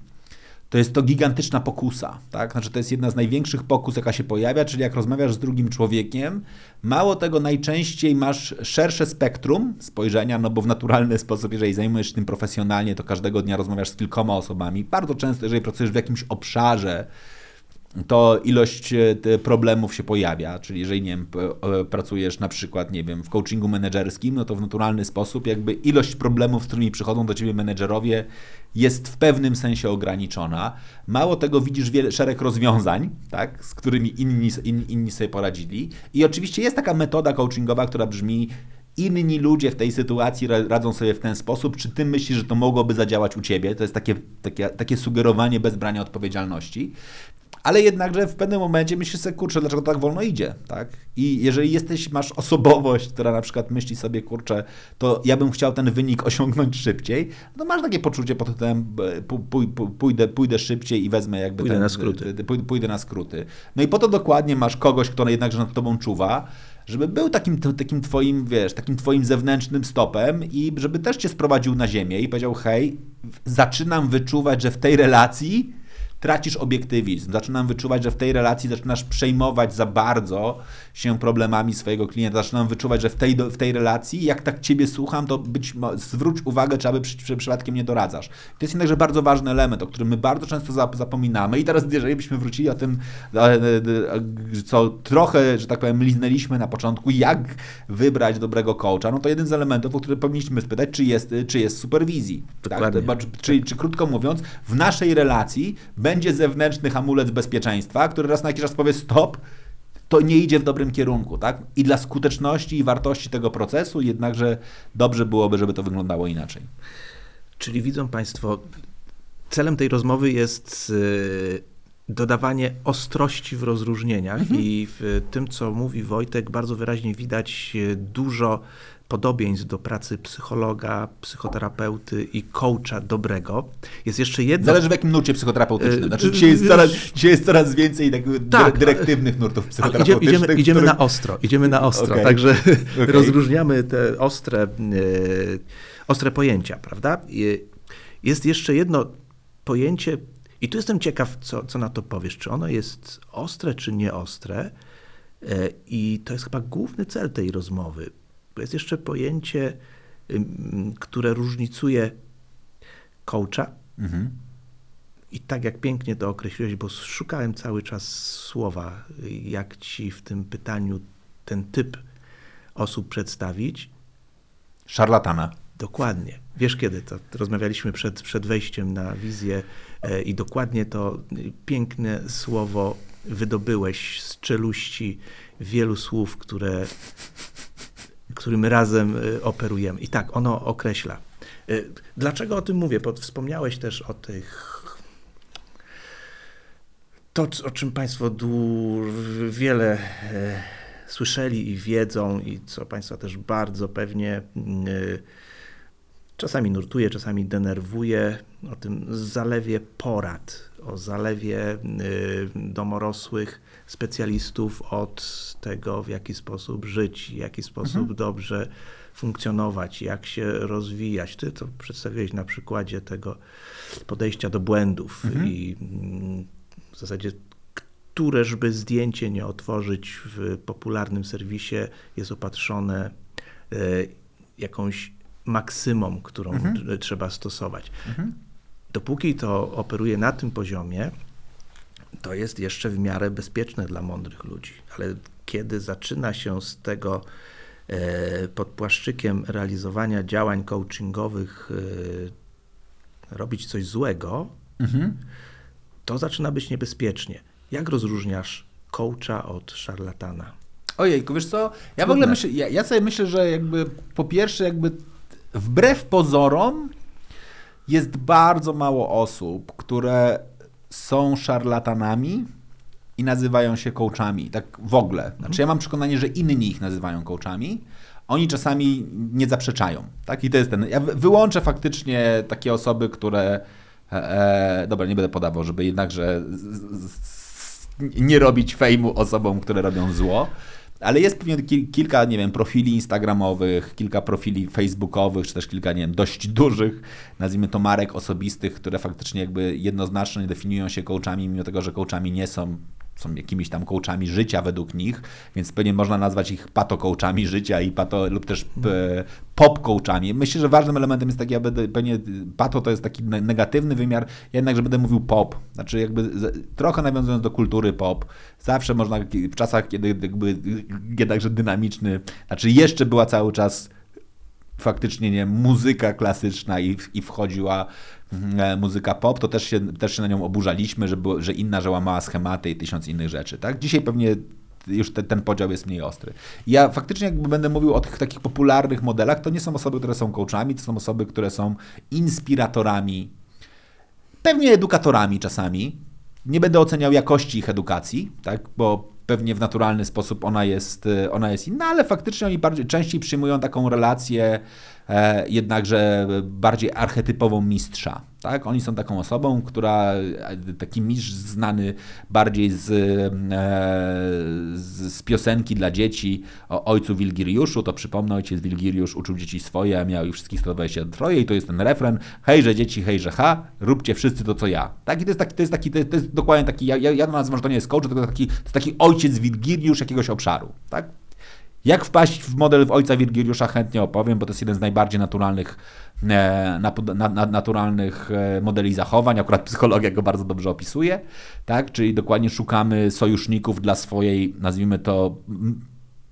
to jest to gigantyczna pokusa. Tak? Znaczy, to jest jedna z największych pokus, jaka się pojawia, czyli jak rozmawiasz z drugim człowiekiem, mało tego, najczęściej masz szersze spektrum spojrzenia, no bo w naturalny sposób, jeżeli zajmujesz się tym profesjonalnie, to każdego dnia rozmawiasz z kilkoma osobami. Bardzo często, jeżeli pracujesz w jakimś obszarze, to ilość e, problemów się pojawia, czyli jeżeli nie wiem, e, pracujesz na przykład, nie wiem, w coachingu menedżerskim, no to w naturalny sposób jakby ilość problemów, z którymi przychodzą do ciebie menedżerowie jest w pewnym sensie ograniczona. Mało tego, widzisz wiele, szereg rozwiązań, tak, z którymi inni, inni, inni sobie poradzili i oczywiście jest taka metoda coachingowa, która brzmi inni ludzie w tej sytuacji radzą sobie w ten sposób, czy ty myślisz, że to mogłoby zadziałać u ciebie? To jest takie, takie, takie sugerowanie bez brania odpowiedzialności ale jednakże w pewnym momencie myślisz sobie, kurczę, dlaczego tak wolno idzie, tak? I jeżeli jesteś, masz osobowość, która na przykład myśli sobie, kurczę, to ja bym chciał ten wynik osiągnąć szybciej, no masz takie poczucie pod tytułem pójdę, pójdę szybciej i wezmę jakby pójdę ten, na skróty. Pójdę na skróty. No i po to dokładnie masz kogoś, kto jednakże nad tobą czuwa, żeby był takim, takim twoim, wiesz, takim twoim zewnętrznym stopem i żeby też cię sprowadził na ziemię i powiedział, hej, zaczynam wyczuwać, że w tej relacji tracisz obiektywizm. Zaczynam wyczuwać, że w tej relacji zaczynasz przejmować za bardzo się problemami swojego klienta. Zaczynam wyczuwać, że w tej, w tej relacji, jak tak ciebie słucham, to być, zwróć uwagę, czy aby przy, przy, przypadkiem nie doradzasz. To jest jednakże bardzo ważny element, o którym my bardzo często zapominamy. I teraz, jeżeli byśmy wrócili o tym, e, e, e, co trochę, że tak powiem, liznęliśmy na początku, jak wybrać dobrego coacha, no to jeden z elementów, o który powinniśmy spytać, czy jest, czy jest superwizji. Tak? Czy, czy krótko mówiąc, w naszej relacji będzie zewnętrzny hamulec bezpieczeństwa, który raz na jakiś czas powie stop, to nie idzie w dobrym kierunku, tak? I dla skuteczności i wartości tego procesu jednakże dobrze byłoby, żeby to wyglądało inaczej. Czyli widzą Państwo, celem tej rozmowy jest y, dodawanie ostrości w rozróżnieniach mhm. i w tym, co mówi Wojtek, bardzo wyraźnie widać y, dużo podobieństw do pracy psychologa, psychoterapeuty i coacha dobrego. Jest jeszcze jedno... Zależy w jakim nurcie psychoterapeutycznym. Znaczy, e, dzisiaj, jest coraz, dzisiaj jest coraz więcej tak, tak dyrektywnych nurtów psychoterapeutycznych. Idziemy, idziemy, idziemy na ostro, idziemy na ostro. Okay. Także okay. rozróżniamy te ostre, e, ostre pojęcia, prawda? Jest jeszcze jedno pojęcie, i tu jestem ciekaw, co, co na to powiesz. Czy ono jest ostre, czy nieostre? E, I to jest chyba główny cel tej rozmowy jest jeszcze pojęcie, które różnicuje coacha. Mhm. I tak jak pięknie to określiłeś, bo szukałem cały czas słowa, jak ci w tym pytaniu ten typ osób przedstawić. Szarlatana. Dokładnie. Wiesz kiedy to? Rozmawialiśmy przed, przed wejściem na wizję e, i dokładnie to piękne słowo wydobyłeś z czeluści wielu słów, które którym razem y, operujemy. I tak, ono określa. Y, dlaczego o tym mówię? Bo wspomniałeś też o tych to, o czym Państwo wiele e, słyszeli i wiedzą, i co Państwa też bardzo pewnie czasami nurtuje, czasami denerwuje, o tym zalewie porad, o zalewie e, domorosłych specjalistów od tego, w jaki sposób żyć, w jaki sposób dobrze funkcjonować, jak się rozwijać. Ty to przedstawiłeś na przykładzie tego podejścia do błędów i mm, w zasadzie któreżby zdjęcie nie otworzyć w popularnym serwisie jest opatrzone e, jakąś maksymą, którą t- trzeba stosować. Dopóki to operuje na tym poziomie, to jest jeszcze w miarę bezpieczne dla mądrych ludzi, ale kiedy zaczyna się z tego e, pod płaszczykiem realizowania działań coachingowych e, robić coś złego, to zaczyna być niebezpiecznie. Jak rozróżniasz coacha od szarlatana? Ojejku, wiesz co, ja w ogóle myślę, ja, ja sobie myślę, że jakby po pierwsze jakby wbrew pozorom jest bardzo mało osób, które są szarlatanami i nazywają się coachami, tak w ogóle. Znaczy ja mam przekonanie, że inni ich nazywają coachami, oni czasami nie zaprzeczają, tak? I to jest ten, ja wy- wyłączę faktycznie takie osoby, które e, e, dobra, nie będę podawał, żeby jednakże z, z, z, nie robić fejmu osobom, które robią zło, ale jest pewnie kil, kilka, nie wiem, profili instagramowych, kilka profili facebookowych, czy też kilka, nie wiem, dość dużych, nazwijmy to marek osobistych, które faktycznie jakby jednoznacznie definiują się coachami, mimo tego, że coachami nie są, są jakimiś tam coachami życia według nich, więc pewnie można nazwać ich pato-coachami życia i pato, lub też e, pop-coachami. Myślę, że ważnym elementem jest taki, ja będę, pewnie pato to jest taki ne- negatywny wymiar, jednak, że będę mówił pop, znaczy jakby trochę nawiązując do kultury pop, zawsze można w czasach, kiedy jakby jednakże dynamiczny, znaczy jeszcze była cały czas faktycznie nie muzyka klasyczna i, i wchodziła muzyka pop, to też się, też się na nią oburzaliśmy, że, było, że inna, że łamała schematy i tysiąc innych rzeczy. Tak? Dzisiaj pewnie już te, ten podział jest mniej ostry. Ja faktycznie jakby będę mówił o tych takich popularnych modelach, to nie są osoby, które są coachami, to są osoby, które są inspiratorami, pewnie edukatorami czasami. Nie będę oceniał jakości ich edukacji, tak? bo pewnie w naturalny sposób ona jest, e, ona jest inna, ale faktycznie oni bardziej, częściej przyjmują taką relację e, jednakże bardziej archetypową mistrza. Tak? Oni są taką osobą, która, e, taki mistrz znany bardziej z, e, z, z piosenki dla dzieci o ojcu Wilgiriuszu, to przypomnę, ojciec Wilgiriusz uczył dzieci swoje, a miał ich wszystkich 120 troje i to jest ten refren, hejże dzieci, hejże ha, róbcie wszyscy to, co ja. Tak? I to jest taki, to jest, taki, to jest, to jest dokładnie taki, ja, ja ja nazywam, że to nie jest coach, tylko taki, to jest taki ojciec Wilgiriusz jakiegoś obszaru. Tak? Jak wpaść w model ojca Wirgiliusza chętnie opowiem, bo to jest jeden z najbardziej naturalnych, e, na, na, naturalnych e, modeli zachowań. Akurat psychologia go bardzo dobrze opisuje. Tak? Czyli dokładnie szukamy sojuszników dla swojej, nazwijmy to,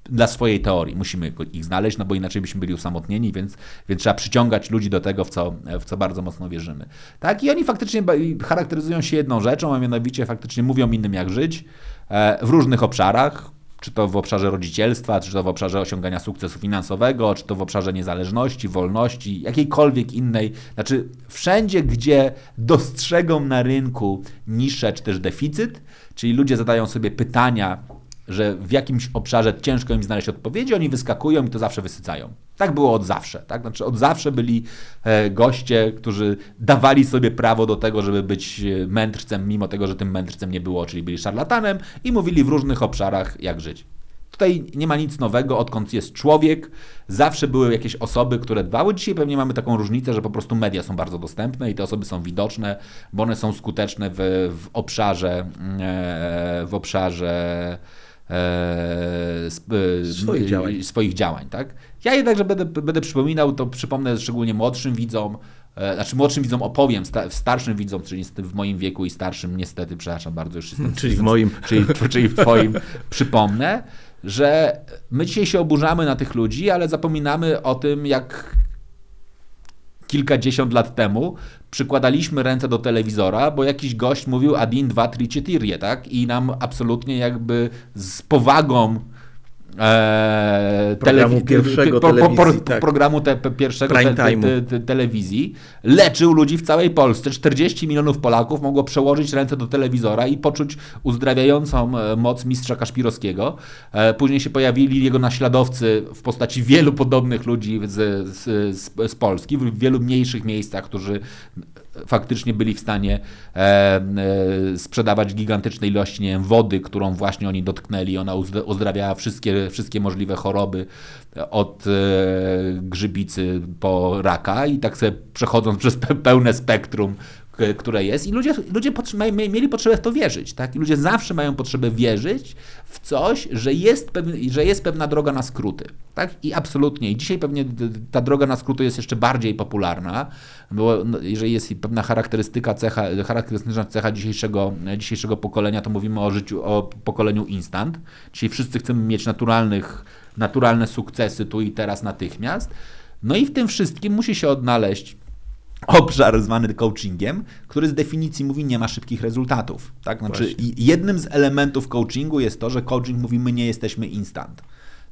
dla swojej teorii. Musimy ich znaleźć, no bo inaczej byśmy byli usamotnieni, więc, więc trzeba przyciągać ludzi do tego, w co, w co bardzo mocno wierzymy. Tak? I oni faktycznie charakteryzują się jedną rzeczą, a mianowicie faktycznie mówią innym, jak żyć e, w różnych obszarach czy to w obszarze rodzicielstwa, czy to w obszarze osiągania sukcesu finansowego, czy to w obszarze niezależności, wolności, jakiejkolwiek innej. Znaczy, wszędzie, gdzie dostrzegą na rynku niszę czy też deficyt, czyli ludzie zadają sobie pytania, że w jakimś obszarze ciężko im znaleźć odpowiedzi, oni wyskakują i to zawsze wysycają. Tak było od zawsze. Tak? Znaczy od zawsze byli e, goście, którzy dawali sobie prawo do tego, żeby być e, mędrcem, mimo tego, że tym mędrcem nie było, czyli byli szarlatanem i mówili w różnych obszarach, jak żyć. Tutaj nie ma nic nowego, odkąd jest człowiek. Zawsze były jakieś osoby, które dbały. Dzisiaj pewnie mamy taką różnicę, że po prostu media są bardzo dostępne i te osoby są widoczne, bo one są skuteczne w, w obszarze, e, w obszarze Swoich działań. swoich działań, tak? Ja jednakże będę, będę przypominał, to przypomnę szczególnie młodszym widzom, e, znaczy młodszym widzom opowiem, sta, starszym widzom, czyli w moim wieku i starszym, niestety, przepraszam bardzo, już jestem... Czyli w moim. Czyli, czyli w twoim przypomnę, że my dzisiaj się oburzamy na tych ludzi, ale zapominamy o tym, jak kilkadziesiąt lat temu przykładaliśmy ręce do telewizora, bo jakiś gość mówił Adin 2, 3, 4, tak? I nam absolutnie jakby z powagą Programu pierwszego po, po, po, telewizji, tak. programu te, pierwszego te, te, te, leczył ludzi w całej Polsce. 40 milionów Polaków mogło przełożyć ręce do telewizora i poczuć uzdrawiającą e, moc mistrza Kaszpirowskiego. E, Później się pojawili jego naśladowcy w postaci wielu podobnych ludzi z, z, z Polski, w wielu mniejszych miejscach, którzy faktycznie byli w stanie e, e, sprzedawać gigantyczne ilości nie wiem, wody, którą właśnie oni dotknęli. Ona uzd- uzdrawiała wszystkie, wszystkie możliwe choroby od e, grzybicy po raka i tak sobie przechodząc przez pe- pełne spektrum które jest i ludzie, ludzie mieli potrzebę w to wierzyć, tak? I ludzie zawsze mają potrzebę wierzyć w coś, że jest, pewny, że jest pewna droga na skróty, tak? I absolutnie. I dzisiaj pewnie ta droga na skróty jest jeszcze bardziej popularna, bo no, jeżeli jest pewna charakterystyka cecha, charakterystyczna cecha dzisiejszego, dzisiejszego pokolenia, to mówimy o życiu, o pokoleniu instant. Dzisiaj wszyscy chcemy mieć naturalnych, naturalne sukcesy tu i teraz natychmiast. No i w tym wszystkim musi się odnaleźć obszar zwany coachingiem, który z definicji mówi nie ma szybkich rezultatów. Tak? Znaczy, Właśnie. jednym z elementów coachingu jest to, że coaching mówi my nie jesteśmy instant.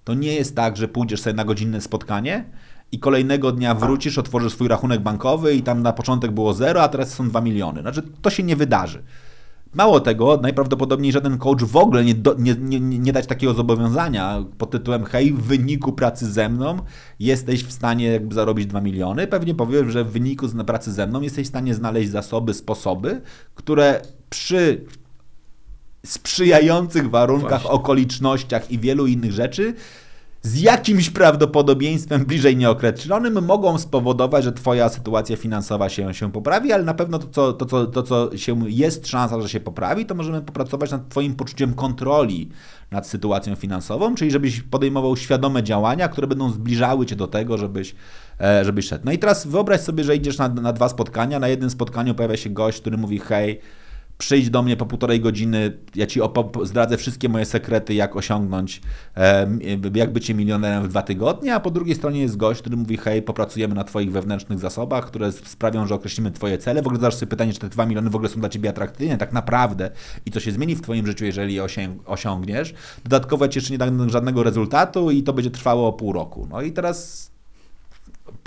To nie jest tak, że pójdziesz sobie na godzinne spotkanie i kolejnego dnia wrócisz, otworzysz swój rachunek bankowy i tam na początek było zero, a teraz są 2 miliony. Znaczy, to się nie wydarzy. Mało tego, najprawdopodobniej żaden coach w ogóle nie, do, nie, nie, nie dać takiego zobowiązania pod tytułem hej, w wyniku pracy ze mną jesteś w stanie jakby zarobić 2 miliony. Pewnie powiem, że w wyniku pracy ze mną jesteś w stanie znaleźć zasoby, sposoby, które przy sprzyjających warunkach, Właśnie. okolicznościach i wielu innych rzeczy z jakimś prawdopodobieństwem bliżej nieokreślonym mogą spowodować, że Twoja sytuacja finansowa się, się poprawi, ale na pewno to co, to, co, to, co się jest szansa, że się poprawi, to możemy popracować nad Twoim poczuciem kontroli nad sytuacją finansową, czyli żebyś podejmował świadome działania, które będą zbliżały Cię do tego, żebyś, e, żebyś szedł. No i teraz wyobraź sobie, że idziesz na, na dwa spotkania, na jednym spotkaniu pojawia się gość, który mówi hej, przyjdź do mnie po półtorej godziny, ja ci zdradzę wszystkie moje sekrety, jak osiągnąć, jak bycie milionerem w dwa tygodnie, a po drugiej stronie jest gość, który mówi, hej, popracujemy na twoich wewnętrznych zasobach, które sprawią, że określimy twoje cele. W ogóle zadasz sobie pytanie, czy te dwa miliony w ogóle są dla ciebie atrakcyjne, tak naprawdę i co się zmieni w twoim życiu, jeżeli je osiągniesz. Dodatkowo ci jeszcze nie dam żadnego rezultatu i to będzie trwało pół roku. No i teraz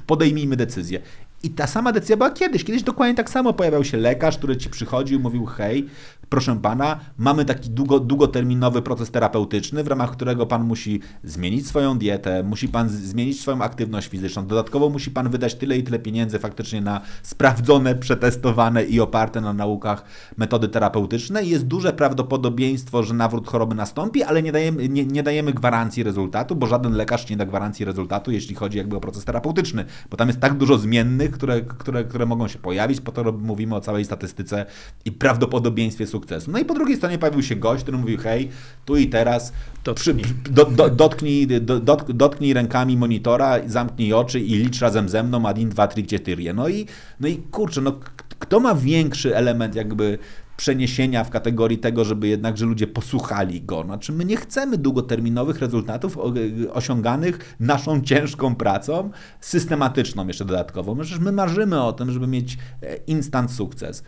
podejmijmy decyzję. I ta sama decyzja była kiedyś. Kiedyś dokładnie tak samo pojawiał się lekarz, który ci przychodził, mówił: Hej, proszę pana, mamy taki długo, długoterminowy proces terapeutyczny, w ramach którego pan musi zmienić swoją dietę, musi pan zmienić swoją aktywność fizyczną. Dodatkowo musi pan wydać tyle i tyle pieniędzy faktycznie na sprawdzone, przetestowane i oparte na naukach metody terapeutyczne. Jest duże prawdopodobieństwo, że nawrót choroby nastąpi, ale nie dajemy, nie, nie dajemy gwarancji rezultatu, bo żaden lekarz nie da gwarancji rezultatu, jeśli chodzi jakby o proces terapeutyczny, bo tam jest tak dużo zmiennych, które, które, które mogą się pojawić, po to mówimy o całej statystyce i prawdopodobieństwie sukcesu. No i po drugiej stronie pojawił się gość, który mówił, hej, tu i teraz przy, do, do, dotknij, do, dot, dotknij rękami monitora, zamknij oczy i licz razem ze mną ad in, dwa, tri, cztery. No i, no i kurczę, no kto ma większy element jakby przeniesienia w kategorii tego, żeby jednak, że ludzie posłuchali go. Znaczy my nie chcemy długoterminowych rezultatów o- osiąganych naszą ciężką pracą, systematyczną jeszcze dodatkowo. Przecież my marzymy o tym, żeby mieć e, instant sukces.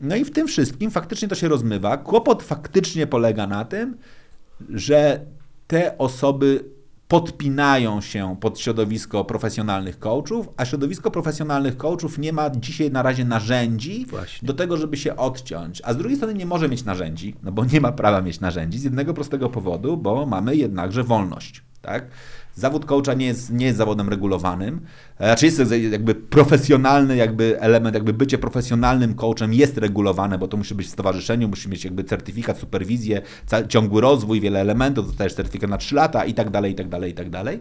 No i w tym wszystkim faktycznie to się rozmywa. Kłopot faktycznie polega na tym, że te osoby podpinają się pod środowisko profesjonalnych coachów, a środowisko profesjonalnych coachów nie ma dzisiaj na razie narzędzi Właśnie. do tego, żeby się odciąć. A z drugiej strony nie może mieć narzędzi, no bo nie ma prawa mieć narzędzi z jednego prostego powodu, bo mamy jednakże wolność. Tak? Zawód coacha nie jest, nie jest zawodem regulowanym. Znaczy jest jakby profesjonalny jakby element, jakby bycie profesjonalnym coachem jest regulowane, bo to musi być w stowarzyszeniu, musi mieć jakby certyfikat, superwizję, ciągły rozwój, wiele elementów, dostajesz certyfikat na 3 lata i tak dalej, i tak dalej, i tak dalej.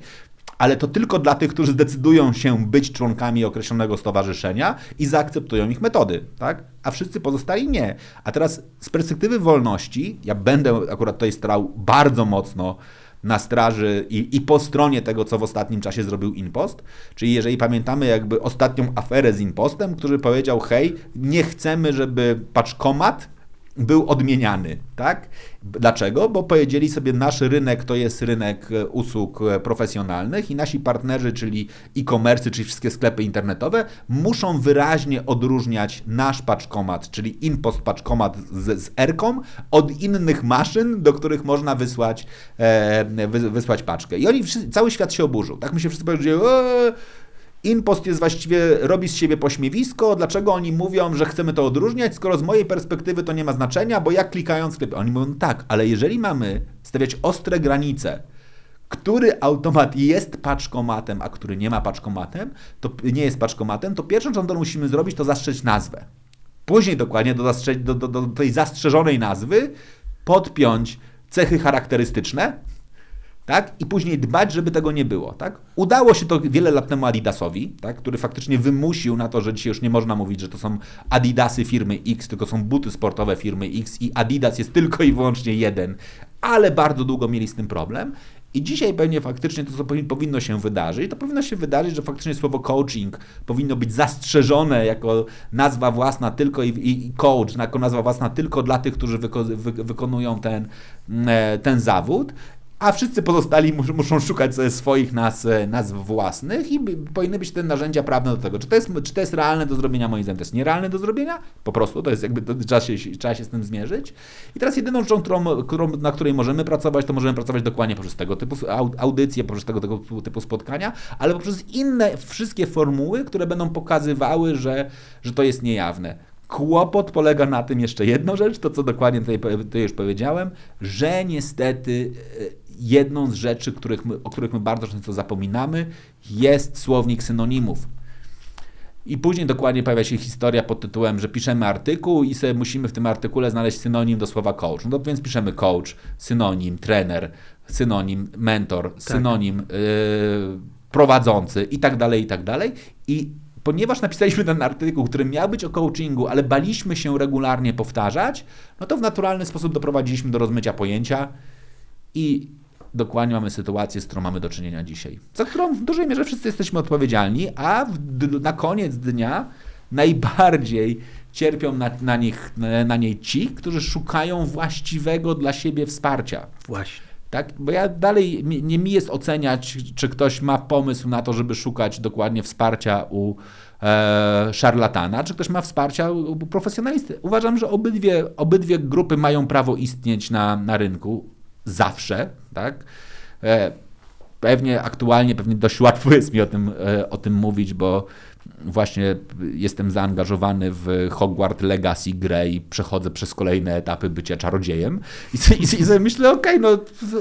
Ale to tylko dla tych, którzy zdecydują się być członkami określonego stowarzyszenia i zaakceptują ich metody, tak? A wszyscy pozostali nie. A teraz z perspektywy wolności, ja będę akurat tutaj strał bardzo mocno na straży i, i po stronie tego, co w ostatnim czasie zrobił Impost. Czyli jeżeli pamiętamy jakby ostatnią aferę z Impostem, który powiedział, hej, nie chcemy, żeby paczkomat był odmieniany, tak? Dlaczego? Bo powiedzieli sobie, nasz rynek to jest rynek e, usług e, profesjonalnych i nasi partnerzy, czyli e-commerce, czyli wszystkie sklepy internetowe, muszą wyraźnie odróżniać nasz paczkomat, czyli InPost paczkomat z, z Erką od innych maszyn, do których można wysłać, e, wy, wysłać paczkę. I oni, wszyscy, cały świat się oburzył, tak? My się wszyscy powiedzieli, eee, Inpost jest właściwie, robi z siebie pośmiewisko, dlaczego oni mówią, że chcemy to odróżniać, skoro z mojej perspektywy to nie ma znaczenia, bo jak klikając oni mówią tak, ale jeżeli mamy stawiać ostre granice, który automat jest paczkomatem, a który nie ma paczkomatem, to nie jest paczkomatem, to pierwszą rzeczą, którą musimy zrobić, to zastrzec nazwę. Później dokładnie do, do, do, do tej zastrzeżonej nazwy podpiąć cechy charakterystyczne, tak? I później dbać, żeby tego nie było, tak? Udało się to wiele lat temu Adidasowi, tak? który faktycznie wymusił na to, że dzisiaj już nie można mówić, że to są Adidasy firmy X, tylko są buty sportowe firmy X i Adidas jest tylko i wyłącznie jeden, ale bardzo długo mieli z tym problem. I dzisiaj pewnie faktycznie to, co powinno się wydarzyć, to powinno się wydarzyć, że faktycznie słowo coaching powinno być zastrzeżone jako nazwa własna tylko i, i coach, jako nazwa własna tylko dla tych, którzy wyko, wy, wykonują ten, e, ten zawód a wszyscy pozostali mus, muszą szukać sobie swoich nazw, nazw własnych i powinny być te narzędzia prawne do tego. Czy to, jest, czy to jest realne do zrobienia? Moim zdaniem to jest nierealne do zrobienia? Po prostu, to jest jakby, to trzeba, się, trzeba się z tym zmierzyć. I teraz jedyną rzeczą, którą, którą, na której możemy pracować, to możemy pracować dokładnie poprzez tego typu audycje, poprzez tego, tego typu spotkania, ale poprzez inne wszystkie formuły, które będą pokazywały, że, że to jest niejawne. Kłopot polega na tym jeszcze jedną rzecz, to co dokładnie tutaj, tutaj już powiedziałem, że niestety jedną z rzeczy, których my, o których my bardzo często zapominamy, jest słownik synonimów. I później dokładnie pojawia się historia pod tytułem, że piszemy artykuł i sobie musimy w tym artykule znaleźć synonim do słowa coach. No to więc piszemy coach, synonim, trener, synonim, mentor, tak. synonim, yy, prowadzący i tak dalej, i tak dalej. I ponieważ napisaliśmy ten artykuł, który miał być o coachingu, ale baliśmy się regularnie powtarzać, no to w naturalny sposób doprowadziliśmy do rozmycia pojęcia i dokładnie mamy sytuację, z którą mamy do czynienia dzisiaj. Za którą w dużej mierze wszyscy jesteśmy odpowiedzialni, a w, na koniec dnia najbardziej cierpią na, na, nich, na niej ci, którzy szukają właściwego dla siebie wsparcia. Właśnie. Tak? Bo ja dalej, nie mi jest oceniać, czy ktoś ma pomysł na to, żeby szukać dokładnie wsparcia u e, szarlatana, czy ktoś ma wsparcia u profesjonalisty. Uważam, że obydwie, obydwie grupy mają prawo istnieć na, na rynku zawsze, tak? E, pewnie aktualnie, pewnie dość łatwo jest mi o tym, e, o tym mówić, bo właśnie jestem zaangażowany w Hogwarts Legacy grę i przechodzę przez kolejne etapy bycia czarodziejem i, i, i sobie myślę, okej, okay, no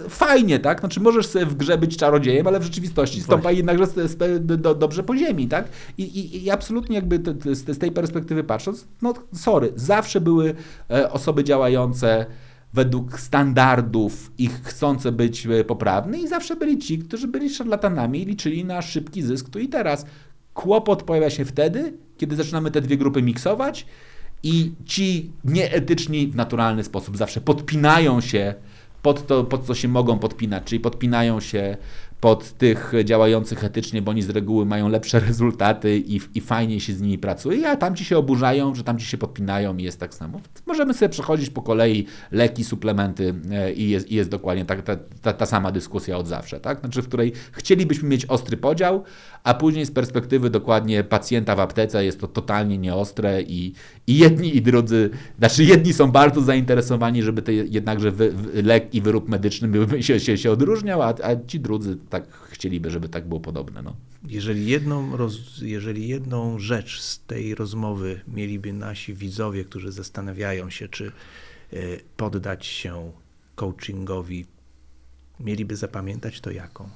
fajnie, tak? Znaczy możesz sobie w grze być czarodziejem, ale w rzeczywistości stąpa jednakże do, dobrze po ziemi, tak? I, i, i absolutnie jakby z tej perspektywy patrząc, no sorry, zawsze były e, osoby działające według standardów ich chcące być e, poprawne i zawsze byli ci, którzy byli szarlatanami i liczyli na szybki zysk tu i teraz. Kłopot pojawia się wtedy, kiedy zaczynamy te dwie grupy miksować i ci nieetyczni w naturalny sposób zawsze podpinają się pod to, pod co się mogą podpinać, czyli podpinają się pod tych działających etycznie, bo oni z reguły mają lepsze rezultaty i, i fajnie się z nimi pracuje, a tamci się oburzają, że tamci się podpinają i jest tak samo. Możemy sobie przechodzić po kolei leki, suplementy e, i jest, i jest dokładnie ta, ta, ta, ta sama dyskusja od zawsze, tak? Znaczy, w której chcielibyśmy mieć ostry podział, a później z perspektywy dokładnie pacjenta w aptece jest to totalnie nieostre i, i jedni i drudzy, znaczy jedni są bardzo zainteresowani, żeby te jednakże wy, lek i wyrób medyczny się, się, się odróżniał, a, a ci drudzy tak chcieliby, żeby tak było podobne. No. Jeżeli, jedną roz, jeżeli jedną rzecz z tej rozmowy mieliby nasi widzowie, którzy zastanawiają się, czy y, poddać się coachingowi, mieliby zapamiętać, to jaką?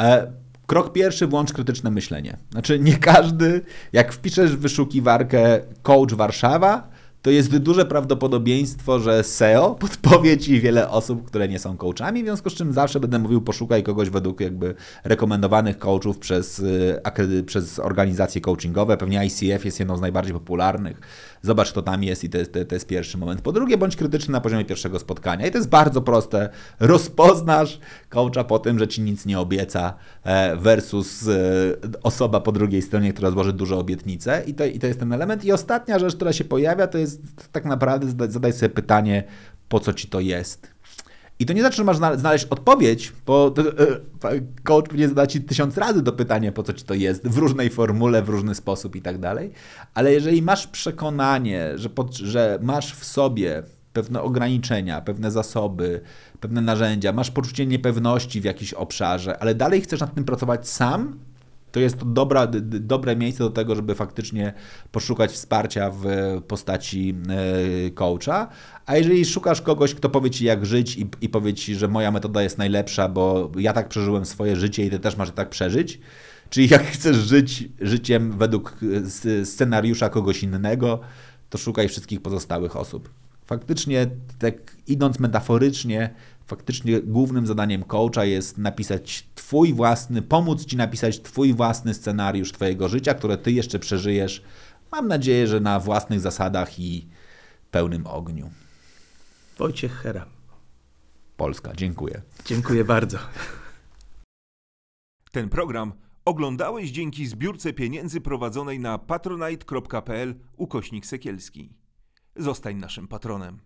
E, krok pierwszy, włącz krytyczne myślenie. Znaczy, nie każdy, jak wpiszesz w wyszukiwarkę coach Warszawa, to jest duże prawdopodobieństwo, że SEO podpowie Ci wiele osób, które nie są coachami, w związku z czym zawsze będę mówił, poszukaj kogoś według jakby rekomendowanych coachów przez, y, przez organizacje coachingowe. Pewnie ICF jest jedną z najbardziej popularnych. Zobacz, kto tam jest i to jest, to jest pierwszy moment. Po drugie, bądź krytyczny na poziomie pierwszego spotkania. I to jest bardzo proste. Rozpoznasz coacha po tym, że Ci nic nie obieca e, versus e, osoba po drugiej stronie, która złoży duże obietnice. I to, I to jest ten element. I ostatnia rzecz, która się pojawia, to jest tak naprawdę zada- zadaj sobie pytanie, po co ci to jest. I to nie znaczy, że masz zna- znaleźć odpowiedź, bo e, coach będzie zadać ci tysiąc razy do pytania, po co ci to jest, w różnej formule, w różny sposób i tak dalej. Ale jeżeli masz przekonanie, że, pod, że masz w sobie pewne ograniczenia, pewne zasoby, pewne narzędzia, masz poczucie niepewności w jakimś obszarze, ale dalej chcesz nad tym pracować sam, to jest to dobra, dobre miejsce do tego, żeby faktycznie poszukać wsparcia w postaci e, coacha. A jeżeli szukasz kogoś, kto powie ci, jak żyć i, i powie ci, że moja metoda jest najlepsza, bo ja tak przeżyłem swoje życie i ty też masz tak przeżyć, czyli jak chcesz żyć życiem według e, scenariusza kogoś innego, to szukaj wszystkich pozostałych osób. Faktycznie, tak idąc metaforycznie, faktycznie głównym zadaniem coacha jest napisać Twój własny, pomóc Ci napisać Twój własny scenariusz Twojego życia, które Ty jeszcze przeżyjesz. Mam nadzieję, że na własnych zasadach i pełnym ogniu. Wojciech Hera. Polska, dziękuję. Dziękuję bardzo. Ten program oglądałeś dzięki zbiórce pieniędzy prowadzonej na patronite.pl ukośnik sekielski. Zostań naszym patronem.